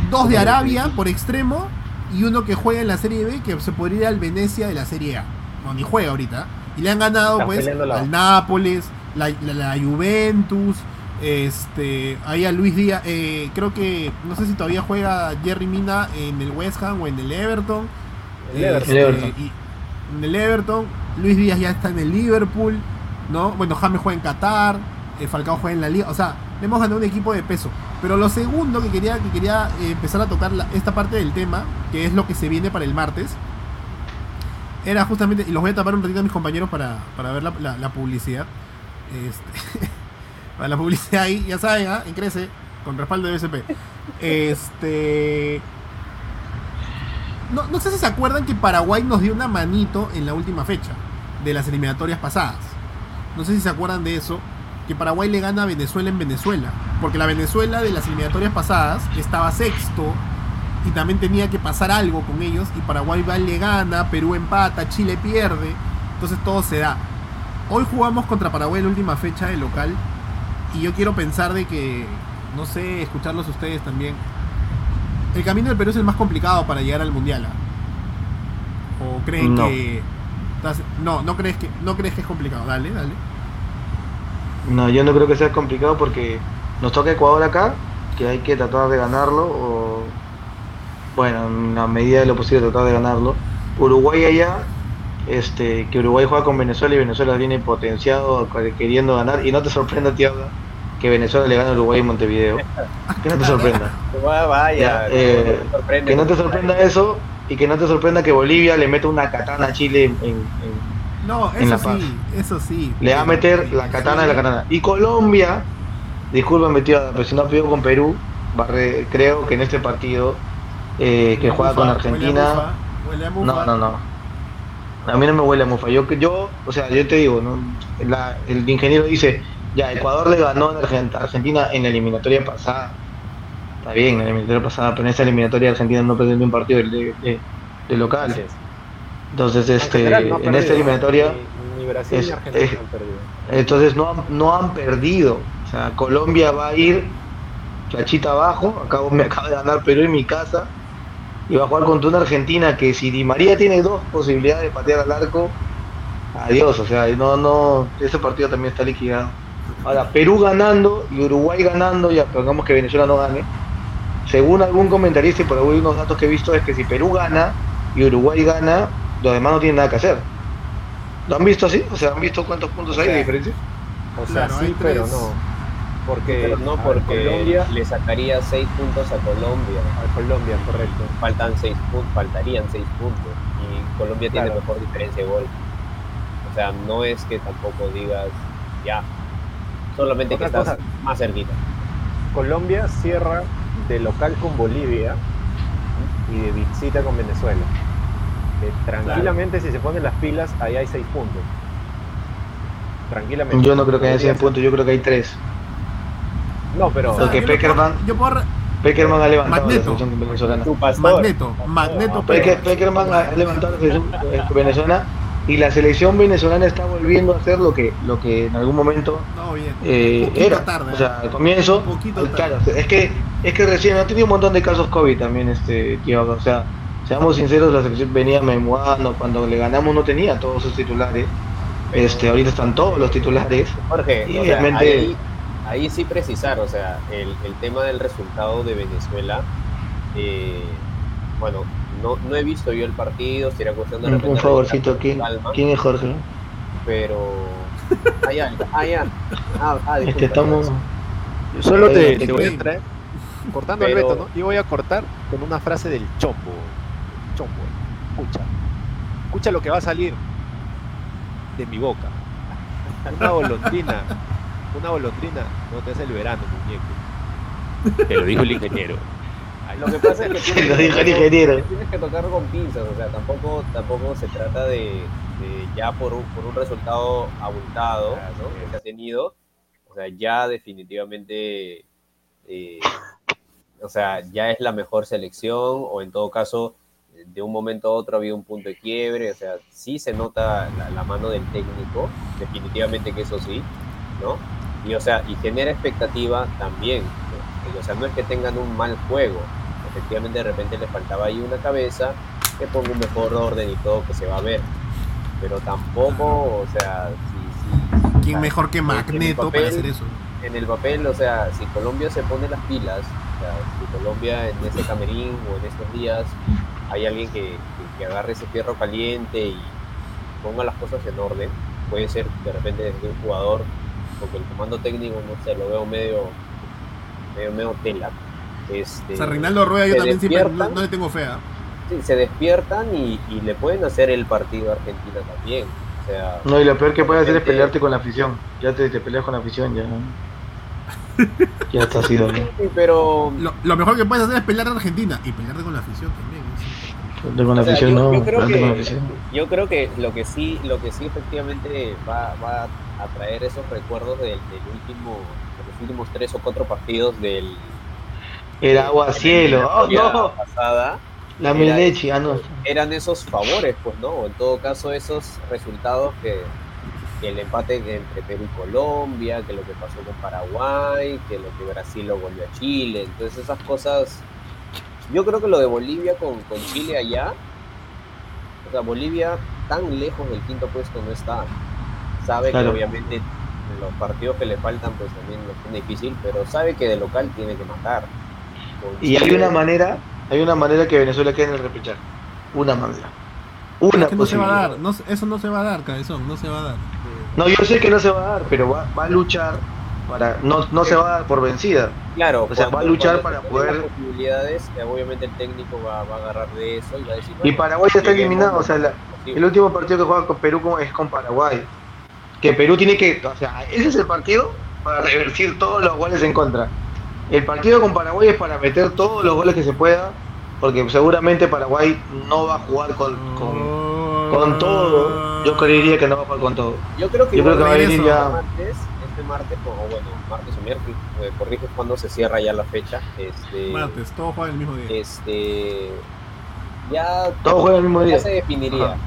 dos de Arabia por extremo y uno que juega en la Serie B que se podría ir al Venecia de la Serie A. No, ni juega ahorita. Y le han ganado pues al Nápoles, la, la- la Juventus, este, ahí a Luis Díaz, eh, creo que, no sé si todavía juega Jerry Mina en el West Ham o en el Everton. El Everton. Este, El Everton. y- en el Everton, Luis Díaz ya está en el Liverpool, ¿no? Bueno, James juega en Qatar, eh, Falcao juega en la Liga, o sea, le hemos ganado un equipo de peso. Pero lo segundo que quería, que quería eh, empezar a tocar la- esta parte del tema, que es lo que se viene para el martes, era justamente, y los voy a tapar un ratito a mis compañeros para, para ver la, la- la publicidad. Este, *laughs* para la publicidad ahí, ya saben, ¿ah? en Crece, con respaldo de BSP. Este. No, no sé si se acuerdan que Paraguay nos dio una manito en la última fecha de las eliminatorias pasadas. No sé si se acuerdan de eso. Que Paraguay le gana a Venezuela en Venezuela. Porque la Venezuela de las eliminatorias pasadas estaba sexto y también tenía que pasar algo con ellos. Y Paraguay va le gana, Perú empata, Chile pierde. Entonces todo se da. Hoy jugamos contra Paraguay en la última fecha de local. Y yo quiero pensar de que, no sé, escucharlos ustedes también. El camino del Perú es el más complicado para llegar al mundial. ¿ah? ¿O creen No. que.? No, no crees que, no crees que es complicado. Dale, dale. No, yo no creo que sea complicado porque nos toca Ecuador acá, que hay que tratar de ganarlo, o bueno, en la medida de lo posible tratar de ganarlo. Uruguay allá, este, que Uruguay juega con Venezuela y Venezuela viene potenciado queriendo ganar, y no te sorprenda, tío, que Venezuela le gane a Uruguay en Montevideo. Que no te sorprenda. *laughs* Vaya, no, eh. Que no te sorprenda eso y que no te sorprenda que Bolivia le meta una katana a Chile en- en- No, En eso La Paz. sí, eso sí. Le va a meter la katana de la katana. Y Colombia, discúlpame tío, pero si no pido con Perú, va a re- creo que en este partido eh, que juega con Mufa, huele a Argentina. No, no, no. A mí no me huele a mufa. Yo, yo o sea, yo te digo, ¿no? La- el ingeniero dice, ya, Ecuador le ganó a Argent- Argentina en la eliminatoria pasada. Está bien, en la eliminatoria pasada, pero en esa eliminatoria Argentina no perdió ni un partido de, de- de local. Entonces, En este, no en perdido, esta eliminatoria... Ni, ni Brasil es- ni Argentina es- han perdido. Entonces no han, no han perdido. O sea, Colombia va a ir chachita abajo. Acabo, me acaba de ganar Perú en mi casa. Y va a jugar contra una Argentina que si Di María tiene dos posibilidades de patear al arco, adiós. O sea, no, no, ese partido también está liquidado. Ahora, Perú ganando y Uruguay ganando, ya pongamos que Venezuela no gane. Según algún comentarista y por ahí unos datos que he visto es que si Perú gana y Uruguay gana, los demás no tienen nada que hacer. ¿Lo han visto así? O sea, ¿han visto cuántos puntos hay de diferencia? O sea, Claro, hay sí, pero no. Porque, Pero no porque Colombia, le sacaría 6 puntos a Colombia. a Colombia, correcto. Faltan seis puntos, faltarían 6 puntos. Y Colombia tiene mejor diferencia de gol. O sea, no es que tampoco digas ya. Solamente que estás cosa. más cerquita. Colombia cierra de local con Bolivia y de visita con Venezuela. Eh, tranquilamente, si se ponen las pilas, ahí hay seis puntos. Tranquilamente. Yo no creo que haya 100 Podría puntos, yo creo que hay 3. No, pero. O sea, Porque Peckerman- Yo puedo Peckerman ha levantado Magneto. la selección venezolana. Magneto, Magneto. Peckerman ha levantado la selección eh, venezolana y la selección venezolana está volviendo a hacer lo que, lo que en algún momento No, bien. eh, era. tarde. O sea, al comienzo, Un poquito claro, es que, es que recién ha tenido un montón de casos COVID también, este, tío, o sea, seamos sinceros, la selección venía menguando, cuando le ganamos no tenía todos sus titulares, este, ahorita están todos los titulares, Jorge, Y o sea, obviamente- ahí, ahí sí precisar, o sea, el, el tema del resultado de Venezuela, eh, bueno, no, no he visto yo el partido, sería cuestión de un, un favorcito, ¿quién, calma, ¿quién es Jorge? pero... Ah, ya, ah, ya. Ah, ah, Este, disculpa, estamos... Yo solo te, te voy a entrar cortando Pero- el veto, ¿no? Yo voy a cortar con una frase del chombo. Chombo, escucha. Escucha lo que va a salir de mi boca. Una golondrina, una golondrina no te hace el verano, muñeco. *laughs* Te lo dijo el ingeniero. Lo que pasa es que *laughs* tienes que dijo el tocarlo- ingeniero. Tienes que tocar con pinzas, o sea, tampoco, tampoco se trata de, de ya por un, por un resultado abultado ¿no? que se ha tenido, o sea, ya definitivamente, eh, o sea, ya es la mejor selección, o en todo caso, de un momento a otro ha habido un punto de quiebre, o sea, sí se nota la, la mano del técnico, definitivamente que eso sí, ¿no? Y o sea, y genera expectativa también, ¿no? O sea, no es que tengan un mal juego, efectivamente de repente les faltaba ahí una cabeza que ponga un mejor orden y todo que se va a ver, pero tampoco, o sea, si, si- ¿Quién mejor que Magneto papel- para hacer eso? en el papel, o sea, si Colombia se pone las pilas, o sea, si Colombia en ese camerín o en estos días hay alguien que, que- que agarre ese fierro caliente y ponga las cosas en orden, puede ser de repente desde un jugador, porque el comando técnico, no sé, lo veo medio, medio, medio tela. Este, O sea, Reinaldo Rueda yo también siempre no, no le tengo fea. sí, se despiertan y, y le pueden hacer el partido a Argentina también. O sea, No, y lo peor que puede hacer es pelearte con la afición. Ya te, te peleas con la afición, ya. Ya está así, ¿no? *laughs* sí, pero Lo, lo mejor que puedes hacer es pelear a Argentina y pelearte con la afición también. Yo- creo que- lo que sí, lo que sí efectivamente va, va a traer esos recuerdos del, del último, de los últimos tres o cuatro partidos del Era agua cielo. ¡Oh, no! pasada La Era- Melechi, ah, no. eran esos favores, pues, ¿no? O en todo caso esos resultados que, que el empate entre Perú y Colombia, que lo que pasó con Paraguay, que lo que Brasil lo volvió a Chile, entonces esas cosas. Yo creo que lo de Bolivia con, con Chile allá, o sea, Bolivia tan lejos del quinto puesto no está. Sabe Claro. que obviamente los partidos que le faltan pues también lo tiene difícil, pero sabe que de local tiene que matar. Con Y hay una manera, hay una manera que Venezuela quede en el repechaje. Una manera. Una Es que no se va a dar, no, eso no se va a dar, cabezón, no se va a dar. No, yo sé que no se va a dar, pero va, va a luchar para. No, no se va a dar por vencida. Claro, O sea, va a luchar para poder- las posibilidades, eh, obviamente el técnico va, va a agarrar de eso y va a decir. Y bueno, Paraguay ya está eliminado. O sea, la- el último partido que juega con Perú con- es con Paraguay. Que Perú tiene que. O sea, ese es el partido para revertir todos los goles en contra. El partido con Paraguay es para meter todos los goles que se pueda. Porque seguramente Paraguay no va a jugar con, con, con todo. Yo creería que no va a jugar con todo. Yo creo que, Yo creo igual que va a venir ya- martes, o bueno, martes o miércoles, eh, corriges cuando se cierra ya la fecha. Este, Martes, todos juegan el mismo día. este, ya, Todos juegan el mismo día. ya se definiría. Ajá.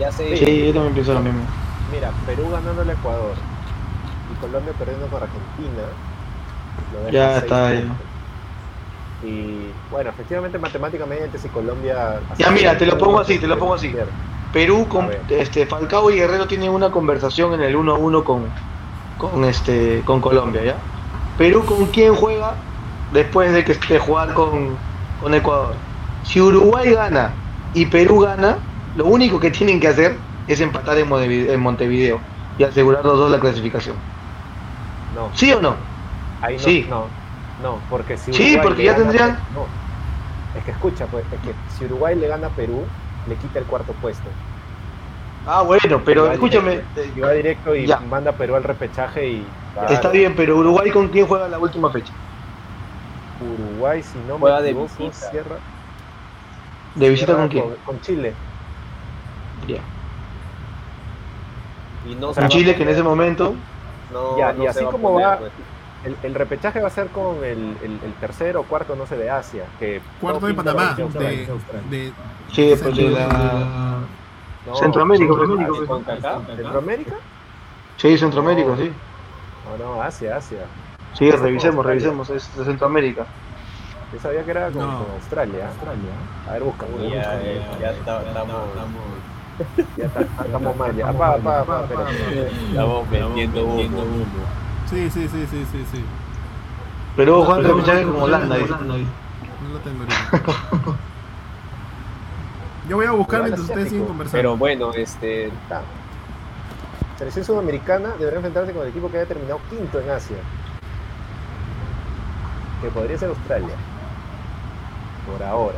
Ya se Sí, yo también pienso lo mismo. Mira, Perú ganando al Ecuador y Colombia perdiendo con Argentina. lo Ya está ahí. Y bueno, efectivamente, matemáticamente, si Colombia. Ya, mira, te lo pongo así, te lo pongo así. Perú, con, este, Falcao y Guerrero tienen una conversación en el 1-1 con, con, este, con Colombia, ¿ya? Perú, ¿con quién juega después de que esté jugar con, con Ecuador? Si Uruguay gana y Perú gana, lo único que tienen que hacer es empatar en Montevideo, en Montevideo y asegurar los dos la clasificación. No, ¿Sí o no? ahí no. Sí. No, no, porque si Sí, porque ya tendrían- No, es que escucha, pues, es que si Uruguay le gana a Perú, le quita el cuarto puesto. Ah, bueno, pero escúchame, directo- va directo y Ya. manda a Perú al repechaje y. está bien, pero Uruguay con quién juega la última fecha? Uruguay, si no me Juega de equivoco, visita. cierra. ¿De visita cierra con quién? Con, Chile. Ya. Y no va Chile que en ese momento, no, Ya, no y así va como poner, va- pues. El, el repechaje va a ser con el, el, el tercero o cuarto, no sé, de Asia. Que Cuarto de Panamá, de, de sí, pues de la... No, Centroamérica, pues, Centroamérica, pues. ¿Centroamérica? Sí, Centroamérica, sí. No, no, Asia, Asia. Sí, revisemos, revisemos, es de Centroamérica. Yo sabía que era con, No. con Australia. A ver, busca. Uy, ya, ya, ya está- estamos, Ya está- estamos mal, ya. Apa, apa, apa, espérate. estamos vendiendo humo. Sí, sí, sí, sí, sí, sí. Pero Juan repechaje con Holanda. No lo tengo ahorita. Yo voy a buscar mientras ustedes siguen conversando. Pero bueno, este, Está. Selección sudamericana deberá enfrentarse con el equipo que haya terminado quinto en Asia. Que podría ser Australia. Por ahora.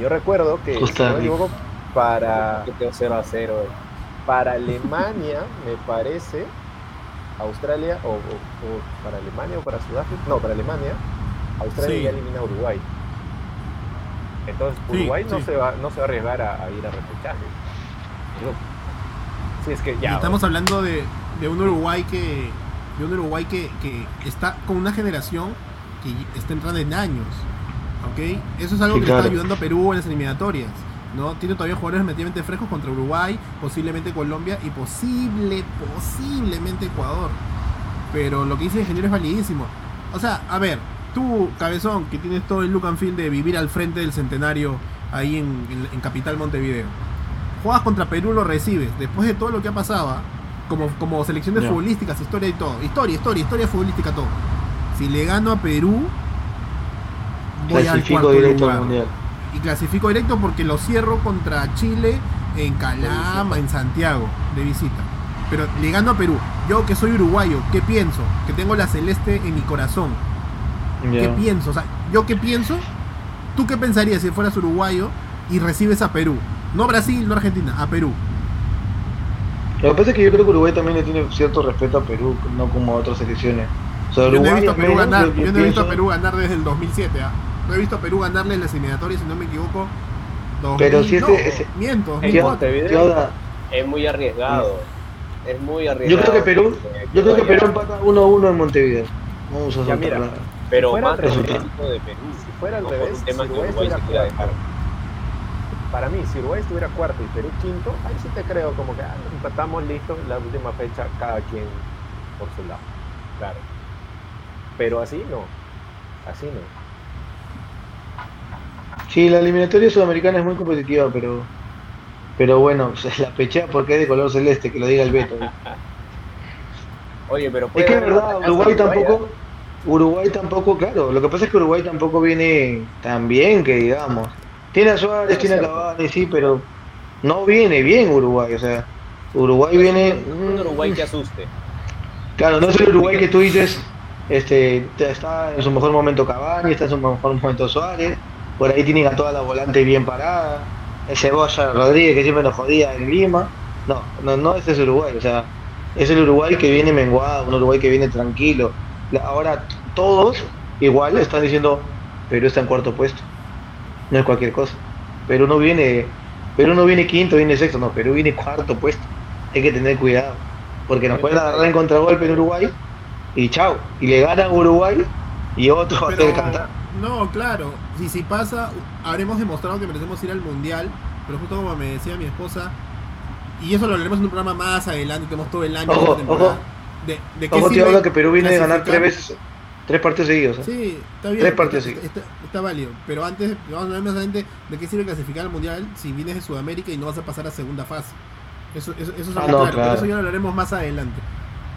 Yo recuerdo que, si no me equivoco, para, que tengo 0 a 0. para Alemania, *laughs* me parece, Australia, o, o- o para Alemania o para Sudáfrica, no, para Alemania, Australia Sí. ya elimina a Uruguay. Entonces, Sí, Uruguay no, sí. se va, no se va a arriesgar a, a ir a repechaje. Sí, es que Y ya. estamos hablando de, de un Uruguay que de un Uruguay que, que está con una generación que está entrando en años. ¿Ok? Eso es algo Sí, que le está ayudando a Perú en las eliminatorias. ¿no? Tiene todavía jugadores relativamente frescos contra Uruguay, posiblemente Colombia y posible, posiblemente Ecuador. Pero lo que dice el ingeniero es validísimo. O sea, a ver, tú, cabezón, que tienes todo el look and feel de vivir al frente del centenario ahí en, en- en Capital Montevideo. Juegas contra Perú, lo recibes. Después de todo lo que ha pasado, ¿ah? como, como selecciones futbolísticas, historia y todo. Historia, historia, historia futbolística, todo. Si le gano a Perú, voy al Clasifico cuarto directo lugar al mundial. y clasifico directo porque lo cierro contra Chile en Calama, en Santiago, de visita. Pero le gano a Perú. Yo que soy uruguayo, ¿qué pienso? Que tengo la celeste en mi corazón. ¿Qué Ya. pienso? O sea, ¿yo qué pienso? ¿Tú qué pensarías si fueras uruguayo y recibes a Perú? No Brasil, no Argentina, a Perú. Lo que pasa es que yo creo que Uruguay también le tiene cierto respeto a Perú, no como a otras selecciones. O sea, Yo no he Uruguay visto a Perú ganar, yo- yo yo no he visto a Perú ganar desde el 2007, ¿ah? No he visto a Perú ganarle en las eliminatorias, si no me equivoco. Pero si no, ese- miento, En Yo- 2004. Montevideo yo- es muy arriesgado. Es muy Yo arriesgado. creo que Perú, yo creo que Perú empata 1-1 en Montevideo. Vamos a Ya, mira. Pero fuera más al revés. resultado de Perú. Si fuera al No revés, si Uruguay Uruguay se dejar. para mí, si Uruguay estuviera cuarto y Perú quinto, ahí sí te creo como que ah, empatamos listo la última fecha, cada quien por su lado. Claro. Pero así no. Así no. Sí, la eliminatoria sudamericana es muy competitiva, pero pero bueno, se *laughs* la pechea porque es de color celeste, que lo diga el Beto. ¿no? Oye, pero Es que es verdad, Uruguay tampoco, Uruguay tampoco, claro, lo que pasa es que Uruguay tampoco viene tan bien que digamos. Tiene a Suárez, tiene a Cavani, sí, pero no viene bien Uruguay, o sea, Uruguay viene... Un Uruguay que asuste. Claro, no es el Uruguay que tú dices, este, te- está en su mejor momento Cavani, está en su mejor momento Suárez, por ahí tienen a toda la volante bien parada, el Cebolla Rodríguez que siempre nos jodía en Lima. No, no, no ese es Uruguay, o sea, es el Uruguay que viene menguado, un Uruguay que viene tranquilo. Ahora todos igual están diciendo, Perú está en cuarto puesto, no es cualquier cosa. Perú no viene, Perú no viene quinto, viene sexto, no, Perú viene cuarto puesto. Hay que tener cuidado, porque nos pueden agarrar en contragolpe en Uruguay y chao, y le ganan a Uruguay y otro va a Pero, hacer cantar. no, claro. Si, si pasa, habremos demostrado que merecemos ir al mundial. Pero justo como me decía mi esposa, y eso lo hablaremos en un programa más adelante, tenemos todo el año. Ojo, ojo. De, de qué habla que Perú viene de ganar tres veces, tres partidos seguidos. ¿eh? Sí, está bien. Tres partidos está, seguidos. está- está válido. Pero antes, vamos a hablar más adelante de qué sirve clasificar al mundial si vienes de Sudamérica y no vas a pasar a segunda fase. Eso, eso, eso es Ah, no, claro, claro. eso ya lo hablaremos más adelante.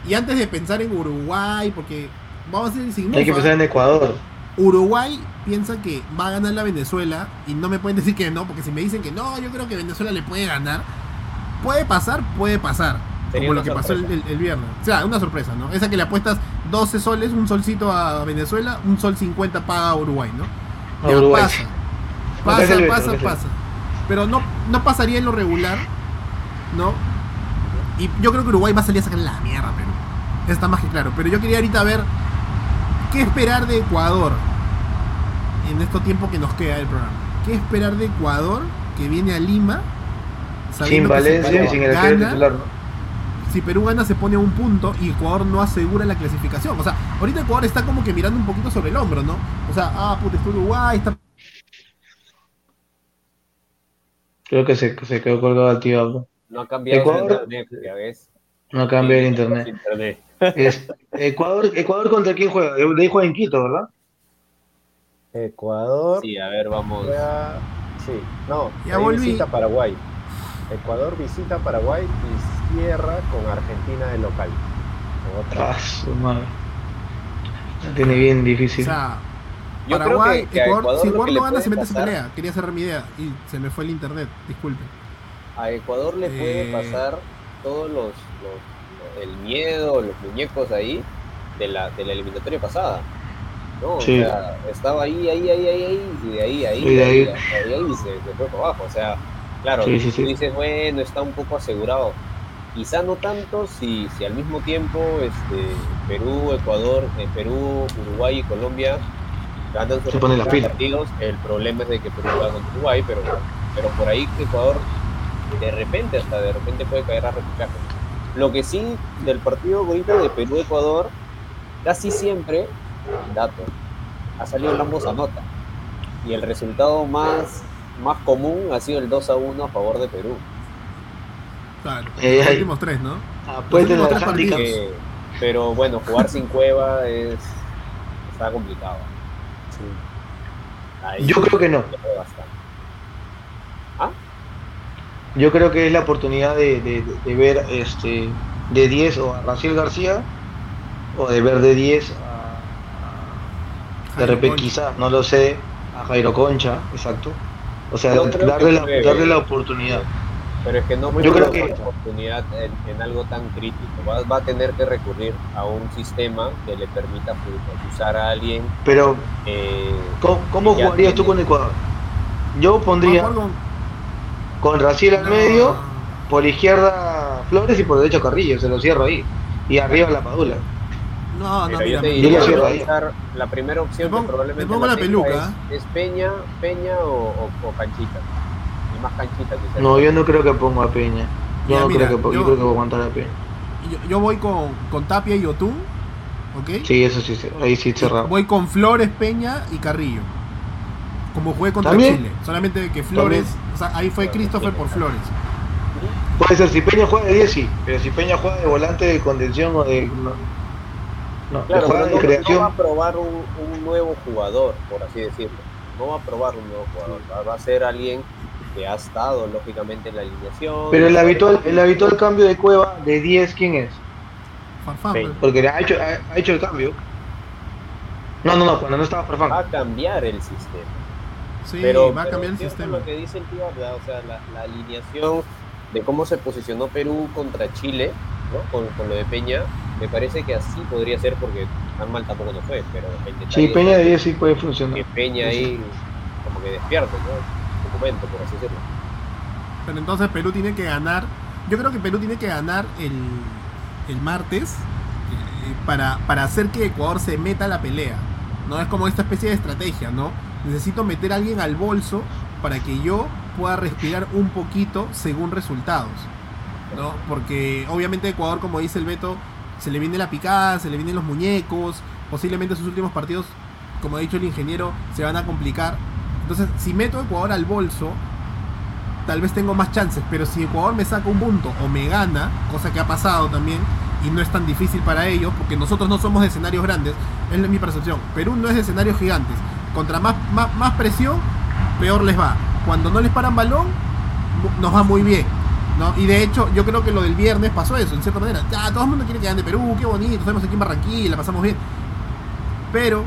Y antes de pensar en Uruguay, porque vamos a decir Hay que empezar en Ecuador. Uruguay piensa que va a ganar la Venezuela y no me pueden decir que no, porque si me dicen que no, yo creo que Venezuela le puede ganar. Puede pasar, puede pasar. Como lo que pasó el, sorpresa. el- el viernes. O sea, una sorpresa, ¿no? Esa que le apuestas 12 soles, un solcito a Venezuela, un sol 50 paga a Uruguay, ¿no? A Ya Uruguay. pasa. *laughs* Pasa, pasa, pasa. Pero no, no pasaría en lo regular, ¿no? Y yo creo que Uruguay va a salir a sacar la mierda, pero. Eso está más que claro. Pero yo quería ahorita ver qué esperar de Ecuador en estos tiempos que nos queda del programa. ¿Qué esperar de Ecuador que viene a Lima Sin Valencia y sin el titular, ¿no? Si Perú gana se pone a un punto y Ecuador no asegura la clasificación. O sea, ahorita Ecuador está como que mirando un poquito sobre el hombro, ¿no? O sea, ah, puta, está Uruguay, está Creo que se, se quedó colgado al tío Abdo. No ha cambiado Ecuador- el internet, ya ves. No cambia el internet. internet. Es, Ecuador, Ecuador contra quién juega? De ahí juega en Quito, ¿verdad? Ecuador. Sí, a ver, vamos. juega- Sí, no, Ya ahí volví. visita Paraguay. Ecuador visita Paraguay y cierra con Argentina de local. Otra. Ah, su madre. La tiene bien O difícil. sea, Yo creo Paraguay, que- que a Ecuador, Ecuador si Ecuador no gana, se mete pasar- pelea. Quería cerrar mi idea y se me fue el internet, disculpen. A Ecuador le puede Eh. pasar todos los, los- el miedo, los muñecos ahí de la, de la eliminatoria pasada. ¿no? Sí. O sea, estaba ahí, ahí, ahí, ahí, ahí, y de ahí, ahí, Y de ahí. ahí, ahí, ahí, y se, se fue para abajo. O sea, claro, Sí, sí, tú sí. dices, bueno, está un poco asegurado. Quizá no tanto si, si al mismo tiempo este, Perú, Ecuador, eh, Perú, Uruguay y Colombia ganan sus partidos. El problema es de que Perú juega contra Uruguay, pero, pero por ahí Ecuador de repente, hasta de repente puede caer a repechaje. Lo que sí, del partido bonito de Perú-Ecuador, casi siempre, dato, ha salido ambos anota. Y el resultado más, más común ha sido el 2 a 1 a favor de Perú. Claro, Eh, los últimos tres, ¿no? Apuesten Los los últimos tres. Eh, pero bueno, jugar sin cueva es está complicado. Ahí Yo creo que no. bastante. Yo creo que es la oportunidad de, de- de ver este de 10 o a Raciel García o de ver de 10 a, a- de repente quizás, no lo sé, a Jairo Concha, exacto. O sea, darle la, darle la oportunidad. Pero es que no Yo creo que- oportunidad en, en algo tan crítico. Va, va a tener que recurrir a un sistema que le permita pues, usar a alguien. Pero eh, ¿cómo, jugarías tú con Ecuador? Yo pondría con Raciel al medio, No. por izquierda Flores y por derecha Carrillo, se lo cierro ahí. Y arriba la Padula. No, no, pero mira, yo te mira, diría la primera opción pongo- que probablemente la peluca, es, es Peña, Peña o, o, o Canchita. Y más Canchita que No, yo no creo que ponga a Peña. Yo Ya, no mira, creo que yo, yo- creo que voy a aguantar a Peña. yo, yo voy con, con Tapia y Otún, ¿ok? Sí, eso sí, ahí sí cerrado. Voy con Flores, Peña y Carrillo. Como jugué contra ¿También? Chile. Solamente que Flores, o sea, ahí fue Christopher por Flores. Puede ser, si Peña juega de 10, sí, pero si Peña juega de volante de contención o de. No, no de Claro, pero no, no va a creación. probar un, un nuevo jugador, por así decirlo. No va a probar un nuevo jugador. Va, va a ser alguien que ha estado, lógicamente, en la alineación. Pero el habitual, el habitual cambio de cueva de 10, ¿quién es? Farfán. Porque ha hecho, ha, ha hecho el cambio. No, no, no, cuando no estaba Va Farfán. a cambiar el sistema. Sí, pero, va a pero cambiar el sistema. Lo que dice el tío, ¿verdad? o sea, la, la alineación de cómo se posicionó Perú contra Chile, ¿no? Con, con lo de Peña, me parece que así podría ser porque tan mal tampoco no fue, pero el Sí, Peña de 10 sí puede funcionar. que Peña ahí como que despierta, ¿no? Un momento, por así decirlo. Pero entonces Perú tiene que ganar. Yo creo que Perú tiene que ganar el, el martes eh, para, para hacer que Ecuador se meta a la pelea. No es como esta especie de estrategia, ¿no? Necesito meter a alguien al bolso para que yo pueda respirar un poquito según resultados. ¿no? Porque obviamente Ecuador, como dice el Beto, se le viene la picada, se le vienen los muñecos, posiblemente sus últimos partidos, como ha dicho el ingeniero, se van a complicar. Entonces, si meto a Ecuador al bolso, tal vez tengo más chances, pero si Ecuador me saca un punto o me gana, cosa que ha pasado también, y no es tan difícil para ellos, porque nosotros no somos escenarios grandes, es mi percepción. Perú no es de escenarios gigantes. Contra más, más, presión, peor les va. Cuando no les paran balón, nos va muy bien. Y de hecho, yo creo que lo del viernes pasó eso, en cierta manera. Ya, todo el mundo quiere que gane Perú, qué bonito, estamos aquí en Barranquilla, la pasamos bien. Pero,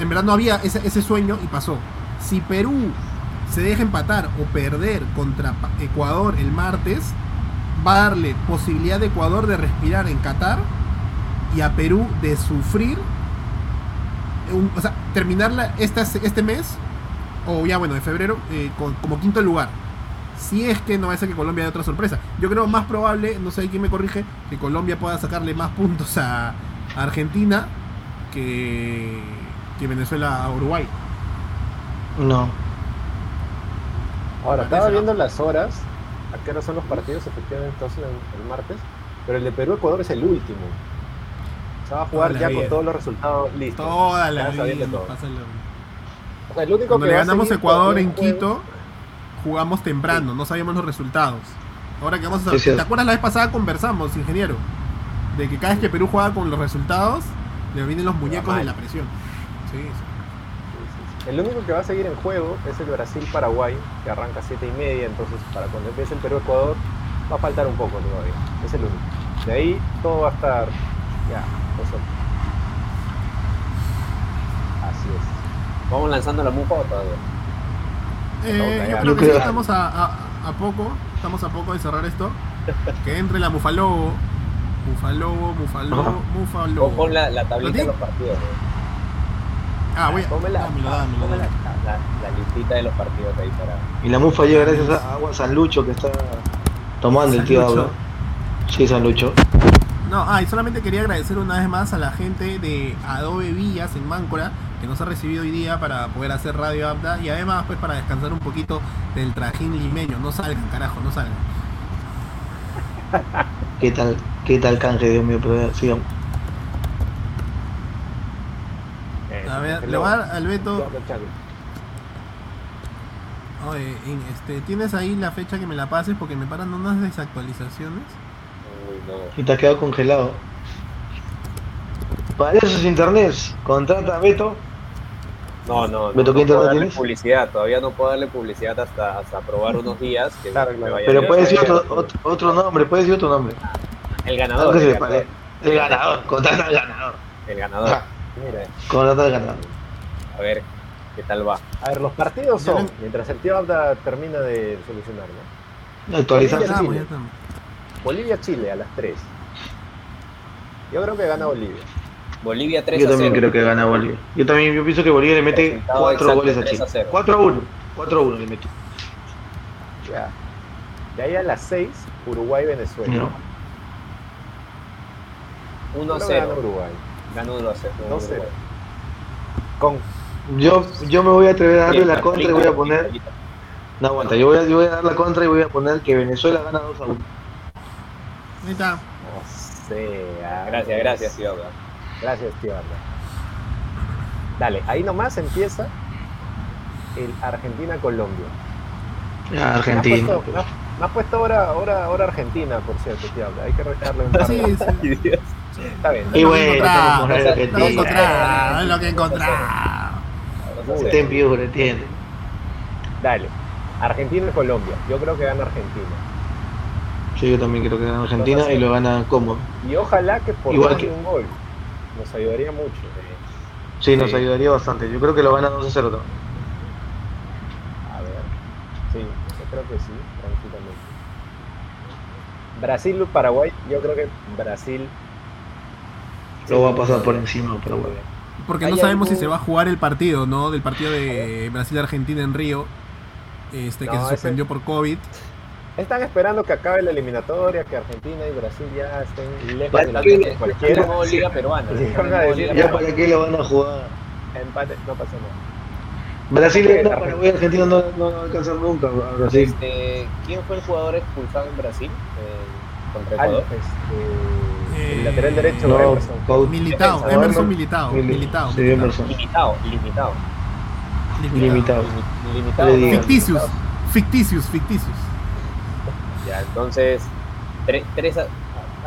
en verdad no había ese sueño y pasó. Si Perú se deja empatar o perder contra Ecuador el martes, va a darle posibilidad de Ecuador de respirar en Qatar y a Perú de sufrir, o sea, terminarla este mes, o ya bueno, de febrero, eh, con- como quinto lugar. Si es que no va que Colombia dé otra sorpresa. Yo creo más probable, no sé quién me corrige, que Colombia pueda sacarle más puntos a, a Argentina que, que Venezuela a Uruguay. No. Ahora, estaba ¿no? viendo las horas. a qué hora son los partidos, efectivamente, entonces el, el martes. Pero el de Perú-Ecuador es el último. Se va a jugar Toda ya con todos los resultados listos. Toda la vida. todo. O sea, el único Cuando que le ganamos Ecuador en juego- Quito, jugamos temprano, no sabíamos los resultados. Ahora que vamos a Sí, ¿Te acuerdas la vez pasada conversamos, ingeniero? De que cada vez que Perú juega con los resultados, le vienen los muñecos de la presión. Sí, sí. El único que va a seguir en juego es el Brasil-Paraguay, que arranca a 7 y media, entonces para cuando empiece el Perú-Ecuador va a faltar un poco todavía. Es el único. De ahí todo va a estar ya, resuelto. Así es. Vamos lanzando la mufa o todavía. Eh, yo creo que sí *laughs* estamos a, a- a poco, estamos a poco de cerrar esto. Que entre la Mufalobo, Mufalobo. Mufalobo, *laughs* Mufalobo. O pon la, la tablita ¿Lo de los partidos. ¿no? Ah, voy a... Ponme la, dámelo, dámelo, ponme la- dámelo. La, la listita de los partidos ahí para. Y la mufa llega gracias a Agua San Lucho que está tomando el tío Lucho. Habla. Sí, San Lucho. No, ah, y solamente quería agradecer una vez más a la gente de Adobe Villas en Máncora que nos ha recibido hoy día para poder hacer Radio Abda y además pues para descansar un poquito del trajín limeño. No salgan, carajo, no salgan. ¿Qué tal, qué tal canje, Dios mío? Pero sigamos. Eh, A ver, le voy a logo. dar al Beto. Oye, este, ¿tienes ahí la fecha que me la pases? Porque me paran unas desactualizaciones. Uy, no. Y te has quedado congelado. Para esos internet, contrata a Beto. No, no, no, ¿Me tocó no internet puedo darle tienes? publicidad, todavía no puedo darle publicidad hasta, hasta probar *laughs* unos días que Claro, me vaya Pero puedes decir otro, otro, otro nombre, puedes decir otro nombre. El ganador, El ganador, contrata al ganador. el ganador. Ah. Mira, Contrata al ganador. a ver qué tal va. A ver, los partidos son, le- mientras el tío Abda termina de solucionar, ¿no? Actualizar. Ya Estamos, Chile. ya estamos. Bolivia-Chile a las 3. Yo creo que gana Bolivia. Bolivia 3 Yo a 0. también creo que gana Bolivia. Yo también yo pienso que Bolivia le mete Resultado 4 exacto, goles a 3 Chile. a 0. 4 a 1. 4 a 1 le mete. Ya. De ahí a las 6, Uruguay-Venezuela. No. 1 a Creo que gana 0. Uruguay. Gana 1 a 0. 2 0. Con Yo, yo me voy a atrever a darle la contra y voy a poner. No aguanta, yo voy a, yo voy a dar la contra y voy a poner que Venezuela gana 2 a 1. Ahí está. O sea. Gracias, gracias, tío. Gracias, tío. Dale, ahí nomás empieza el Argentina-Colombia. Me Argentina. has puesto, me has puesto ahora, ahora, ahora Argentina, por cierto, tío. Hay que restarle un par Sí, *laughs* de... sí. Está bien. Y bueno, estamos Lo que Argentina. encontramos, lo que encontramos. Ten piure, entiende. Dale. Argentina-Colombia. Yo creo que gana Argentina. Sí, yo también creo que gana Argentina y lo gana cómodo. Y ojalá que por Igual que- un gol. Nos ayudaría mucho. Sí, nos ayudaría bastante. Yo creo que lo gana 2 a 0 también. A ver. Sí, yo creo que sí, tranquilamente. Brasil-Paraguay, yo creo que Brasil. Lo va a pasar por encima, pero bueno. Porque ¿Hay no sabemos si se va a jugar el partido, ¿no? Del partido de Brasil-Argentina en Río. Este, que No, se ese- suspendió por COVID. Están esperando que acabe la eliminatoria, que Argentina y Brasil ya estén lejos ¿Para de la qué? de cualquiera. Nuevo Liga Peruana. Sí, Nuevo van a decir, Liga ¿Ya Peruana. para qué lo van a jugar? Empate, no pasa nada. Brasil gana, Paraguay, Argentina no, no va a alcanzar nunca a Brasil. Este, ¿Quién fue el jugador expulsado en Brasil eh, contra Al- Ecuador? este, Eh, el lateral derecho, No, Emerson. Militao, Defensa, Emerson ¿no? Militao, Mili- Militao. Sí, Militao. Emerson. Limitado, limitado. Limitado. Limi- Limitado. Limitado. ficticius, ficticius. Ya, entonces, 3 a,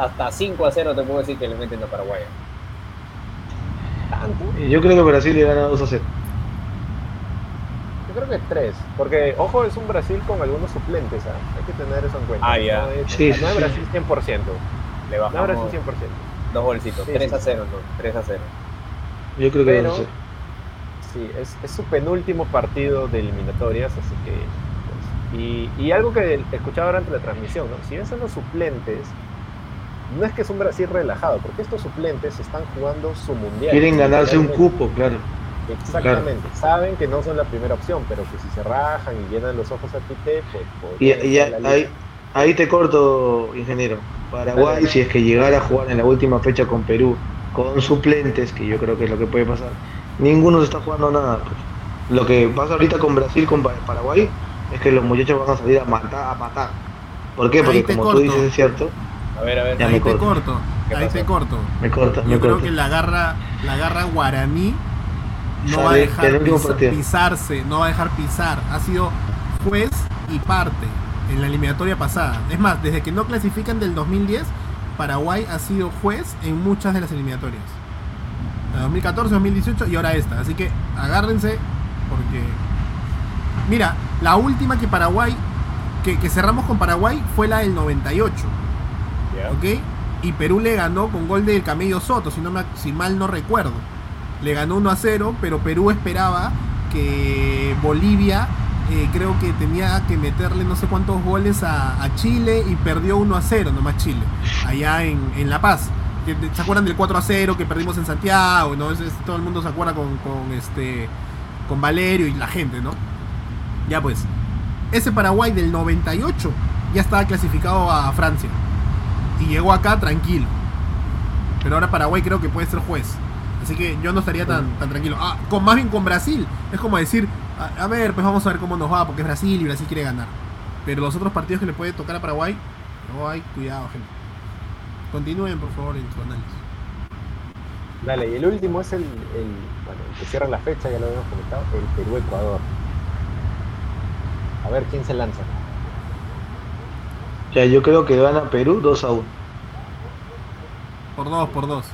hasta 5 a 0 te puedo decir que le meten a Paraguay. ¿Tanto? Yo creo que Brasil le gana 2 a 0. Yo creo que tres. Porque, ojo, es un Brasil con algunos suplentes. ¿ah? Hay que tener eso en cuenta. Ah, ya. No es, Sí, no es sí. Brasil 100%. Le No bajamos Brasil 100%. dos golcitos. Sí, 3 sí. a 0, no. 3 a 0. Yo creo que Pero- 2 a 0. Sí, es, es su penúltimo partido de eliminatorias, así que... pues, y, y algo que escuchaba durante la transmisión, ¿no? Si bien son los suplentes, no es que es un Brasil relajado, porque estos suplentes están jugando su mundial. Quieren ganarse un cupo, claro. Exactamente. Saben que no son la primera opción, pero que si se rajan y llenan los ojos a Tite, pues... Y, podrían y en la ahí, te corto, ingeniero. Paraguay, si es que llegara a jugar en la última fecha con Perú, con suplentes, que yo creo que es lo que puede pasar, ninguno se está jugando nada. pues. Lo que pasa ahorita con Brasil, con Pa- Paraguay, es que los muchachos van a salir a matar, a matar. ¿Por qué? Porque te como corto. tú dices es cierto, A ver, a ver. Ya ahí me te corto. corto, ¿Qué ahí te corto. me corta, me Yo creo que la garra, la garra guaraní no Sale va a dejar pisarse, no va a dejar pisar. Ha sido juez y parte en la eliminatoria pasada. Es más, desde que no clasifican del 2010, Paraguay ha sido juez en muchas de las eliminatorias. La 2014, 2018 y ahora esta. Así que agárrense porque... Mira, la última que Paraguay, que, que cerramos con Paraguay fue la del 98. Ya. ¿ok? Y Perú le ganó con gol del Camello Soto, si, no me- si mal no recuerdo. Le ganó 1 a 0, pero Perú esperaba que Bolivia, eh, creo que tenía que meterle no sé cuántos goles a, Chile y perdió 1 a 0 nomás Chile, allá en, en La Paz. ¿Se acuerdan del 4 a 0 que perdimos en Santiago? ¿no? Es- todo el mundo se acuerda con, con, este, con Valerio y la gente, ¿no? Ya pues, ese Paraguay del 98 ya estaba clasificado a Francia y llegó acá tranquilo. Pero ahora Paraguay creo que puede ser juez. Así que yo no estaría tan, tan tranquilo. Ah, con, más bien con Brasil. Es como decir, a, a ver, pues vamos a ver cómo nos va, porque es Brasil y Brasil quiere ganar. Pero los otros partidos que le puede tocar a Paraguay, no hay cuidado, gente. Continúen, por favor, en su análisis. Dale, y el último es el, el bueno, el que cierra la fecha, ya lo habíamos comentado, el Perú-Ecuador. A ver quién se lanza. Ya, yo creo que gana Perú 2 a 1. Por dos, por dos.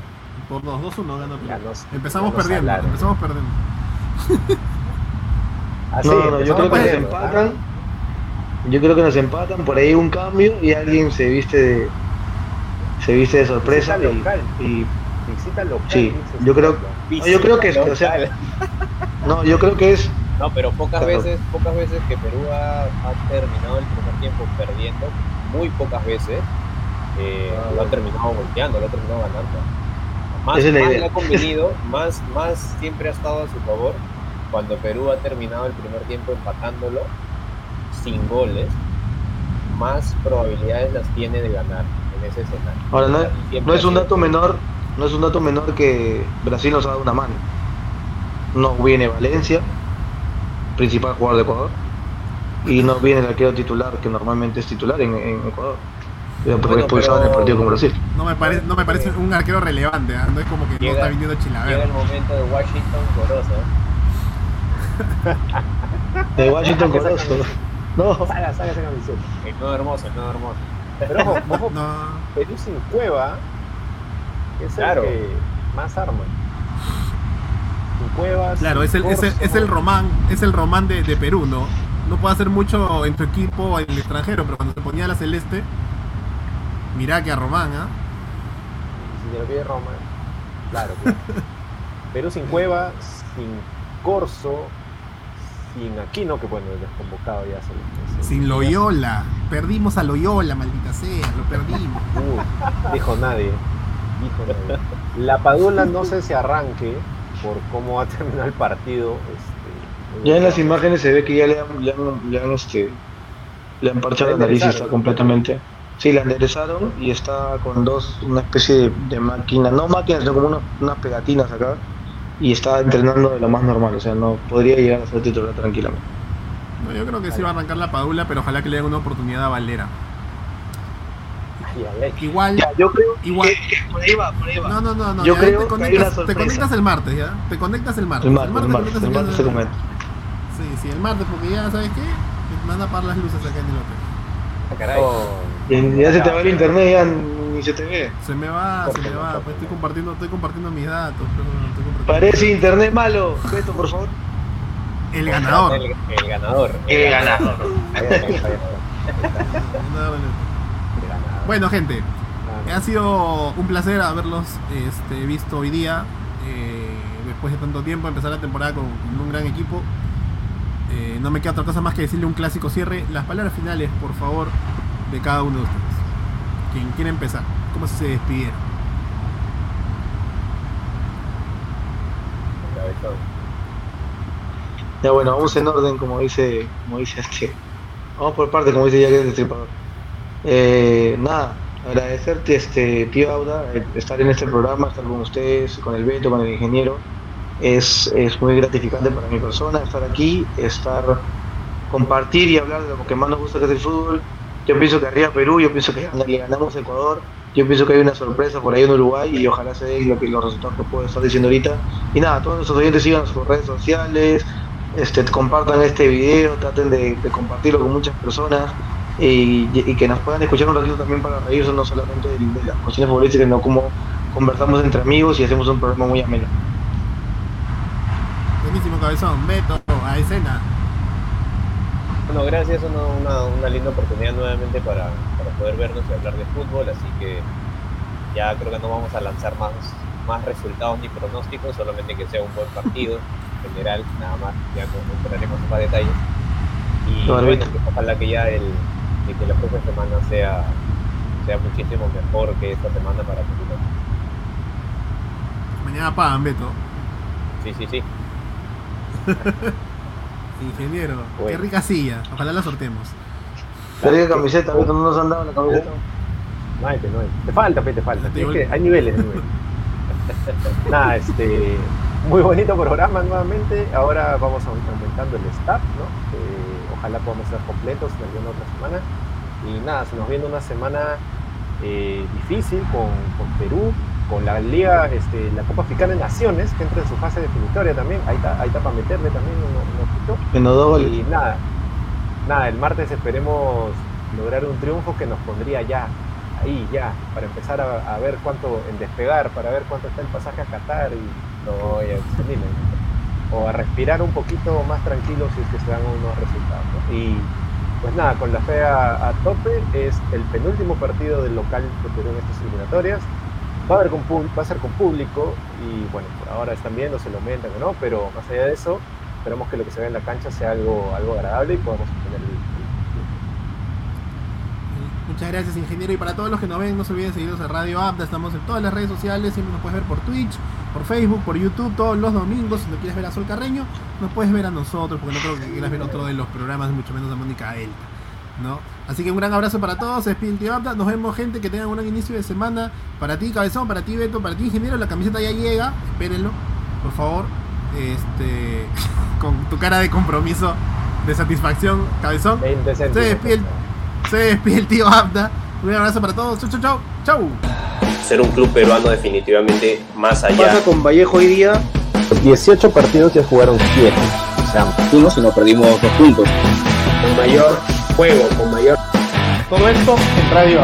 Por dos, dos uno gana Perú. Ya nos- Empezamos perdiendo, *laughs* empezamos perdiendo. No, no, yo creo que nos empatan. Yo creo que nos empatan, por ahí un cambio y alguien se viste de se viste de sorpresa Visita y, local. y- Visita local. Sí, yo creo- yo creo que es, o sea, *laughs* no, yo creo que es No, pero pocas Claro. veces, pocas veces que Perú ha, ha terminado el primer tiempo perdiendo, muy pocas veces, eh, Ah, lo ha terminado volteando, lo ha terminado ganando. Más, Esa es la más idea. le ha convenido, más, más siempre ha estado a su favor cuando Perú ha terminado el primer tiempo empatándolo sin goles, más probabilidades las tiene de ganar en ese escenario. Ahora, no, es un dato menor, no es un dato menor que Brasil nos ha dado una mano. No viene Valencia, principal jugador de Ecuador, y no viene el arquero titular, que normalmente es titular en, en Ecuador. Pero porque Bueno, expulsado en el pero- partido con Brasil. No me, parece, no me parece un arquero relevante, ¿ah? no es como que no Llega- está viniendo Llega Chilaver. el momento de Washington Corozo. De Washington Corozo. No, Saga, saga esa camiseta. El nuevo hermoso, el nuevo hermoso. Pero ojo, *laughs* ojo, No, Perú sin cueva es Claro. el que más arma. Sin cuevas. claro, es el, es el, es el Román, es el Román de, de Perú, ¿no? No puede hacer mucho en tu equipo o en el extranjero, pero cuando se ponía la celeste, mirá que a Román, ¿ah? Si te lo pide Roma. Claro, claro. *laughs* Perú sin cueva, sin Corso, sin Aquino, que bueno, es desconvocado ya. se- se- Sin Loyola. Perdimos a Loyola, maldita sea, lo perdimos. *laughs* Uy, dijo nadie. Dijo nadie. La Padula no sé si arranque por cómo va a terminar el partido. Este, ya en las imágenes se ve que ya le han, le han, le han, este, le han parchado la nariz y está completamente. Sí, la enderezaron y está con dos, una especie de, de máquina, no máquinas, sino como unos- unas pegatinas acá. Y está entrenando de lo más normal, o sea, no podría llegar a ser titular tranquilamente. No, yo creo que sí va a arrancar la Padula, pero ojalá que le den una oportunidad a Valera. Igual, yo creo igual. por ahí va, por ahí No, no, no, no. Yo ya, creo te, conectas, te conectas el martes, ¿ya? Te conectas el martes. El martes, el te martes, el martes de- se comenta. Sí, sí, el martes, porque ya, ¿sabes qué? Me van a apagar las luces acá en el hotel. Ah, caray. Oh, Y Ya se te va el internet, ya ni se te ve. Se me va, se me va. Pues estoy compartiendo, estoy compartiendo mis datos. no, estoy compartiendo. Parece internet malo. Beto, por favor. El ganador. El, el ganador. El ganador. bueno. *laughs* El ganador. Bueno, gente, ha sido un placer haberlos este, visto hoy día. eh, después de tanto tiempo, empezar la temporada con, con un gran equipo. Eh, no me queda otra cosa más que decirle un clásico cierre. Las palabras finales, por favor, de cada uno de ustedes. Quien quiera empezar, ¿cómo se despidieron? Ya bueno, vamos en orden, como dice, como dice este. Vamos por parte, como dice Jack el Destripador. Eh, nada, agradecerte, este, tío Auda, eh, estar en este programa, estar con ustedes, con el Beto, con el ingeniero. Es, es muy gratificante para mi persona estar aquí, estar, compartir y hablar de lo que más nos gusta que es el fútbol. Yo pienso que arriba Perú, yo pienso que le ganamos Ecuador, yo pienso que hay una sorpresa por ahí en Uruguay y ojalá se den lo que, los resultados que puedo estar diciendo ahorita. Y nada, todos nuestros oyentes sigan sus redes sociales, este, compartan este video, traten de, compartirlo con muchas personas y, que nos puedan escuchar un ratito también para reírse, no solamente de, de las cuestiones futbolísticas, sino como conversamos entre amigos y hacemos un programa muy ameno. Buenísimo cabezón, Beto, a escena. Bueno, gracias, una, una, una linda oportunidad nuevamente para, para poder vernos y hablar de fútbol, así que ya creo que no vamos a lanzar más, más resultados ni pronósticos, solamente que sea un buen partido en general, nada más, ya entraremos en más detalles. Y bueno, que ojalá que ya el, que, que la próxima semana sea, sea muchísimo mejor que esta semana para Perú. Mañana pagan, Beto. Sí, sí, sí. *laughs* Ingeniero, qué rica silla. Ojalá la sorteemos. Te diga camiseta, Beto, no nos han dado la camiseta. No hay, pe, no hay. Te falta, te falta. Te Es que hay niveles, hay niveles. *laughs* Nada, este. Muy bonito programa nuevamente. Ahora vamos a- aumentando el staff, ¿no? Eh, ojalá podamos ser completos en alguna otra semana. Y nada, se nos viene una semana eh, difícil con, con Perú, con la Liga, este, la Copa Africana de Naciones, que entra en su fase definitoria también. Ahí está, ahí está para meterle también unos, dos goles. Y nada, nada, el martes esperemos lograr un triunfo que nos pondría ya, ahí ya, para empezar a, a ver cuánto, en despegar, para ver cuánto está el pasaje a Qatar y no, se anime. O a respirar un poquito más tranquilo si es que se dan unos resultados. ¿no? Y pues nada, con la fe a, a tope, es el penúltimo partido del local de Perú en estas eliminatorias. Va a, haber con, va a ser con público y bueno, por ahora están viendo, se lo aumentan o no, pero más allá de eso, esperamos que lo que se vea en la cancha sea algo, algo agradable y podamos obtener el, Muchas gracias, ingeniero. Y para todos los que nos ven, no se olviden seguirnos en Radio Abda. Estamos en todas las redes sociales. Siempre nos puedes ver por Twitch, por Facebook, por YouTube, todos los domingos. Si no quieres ver a Sol Carreño, nos puedes ver a nosotros, porque no creo que quieras ver otro de los programas, mucho menos a Mónica Elta. ¿no? Así que un gran abrazo para todos. Tío Abda. Nos vemos, gente. Que tengan un buen inicio de semana. Para ti, Cabezón, para ti, Beto, para ti, ingeniero. La camiseta ya llega. Espérenlo, por favor. Este, *laughs* con tu cara de compromiso, de satisfacción, Cabezón. 20 céntimos. Se despide el- Se despide el tío Abda. Un abrazo para todos. Chau, chau, chau. Chau. ser un club peruano definitivamente más ¿Qué allá. pasa con Vallejo hoy día? 18 partidos ya jugaron 7. O sea, uno si no perdimos dos puntos. Con mayor juego, con mayor todo esto en Radio.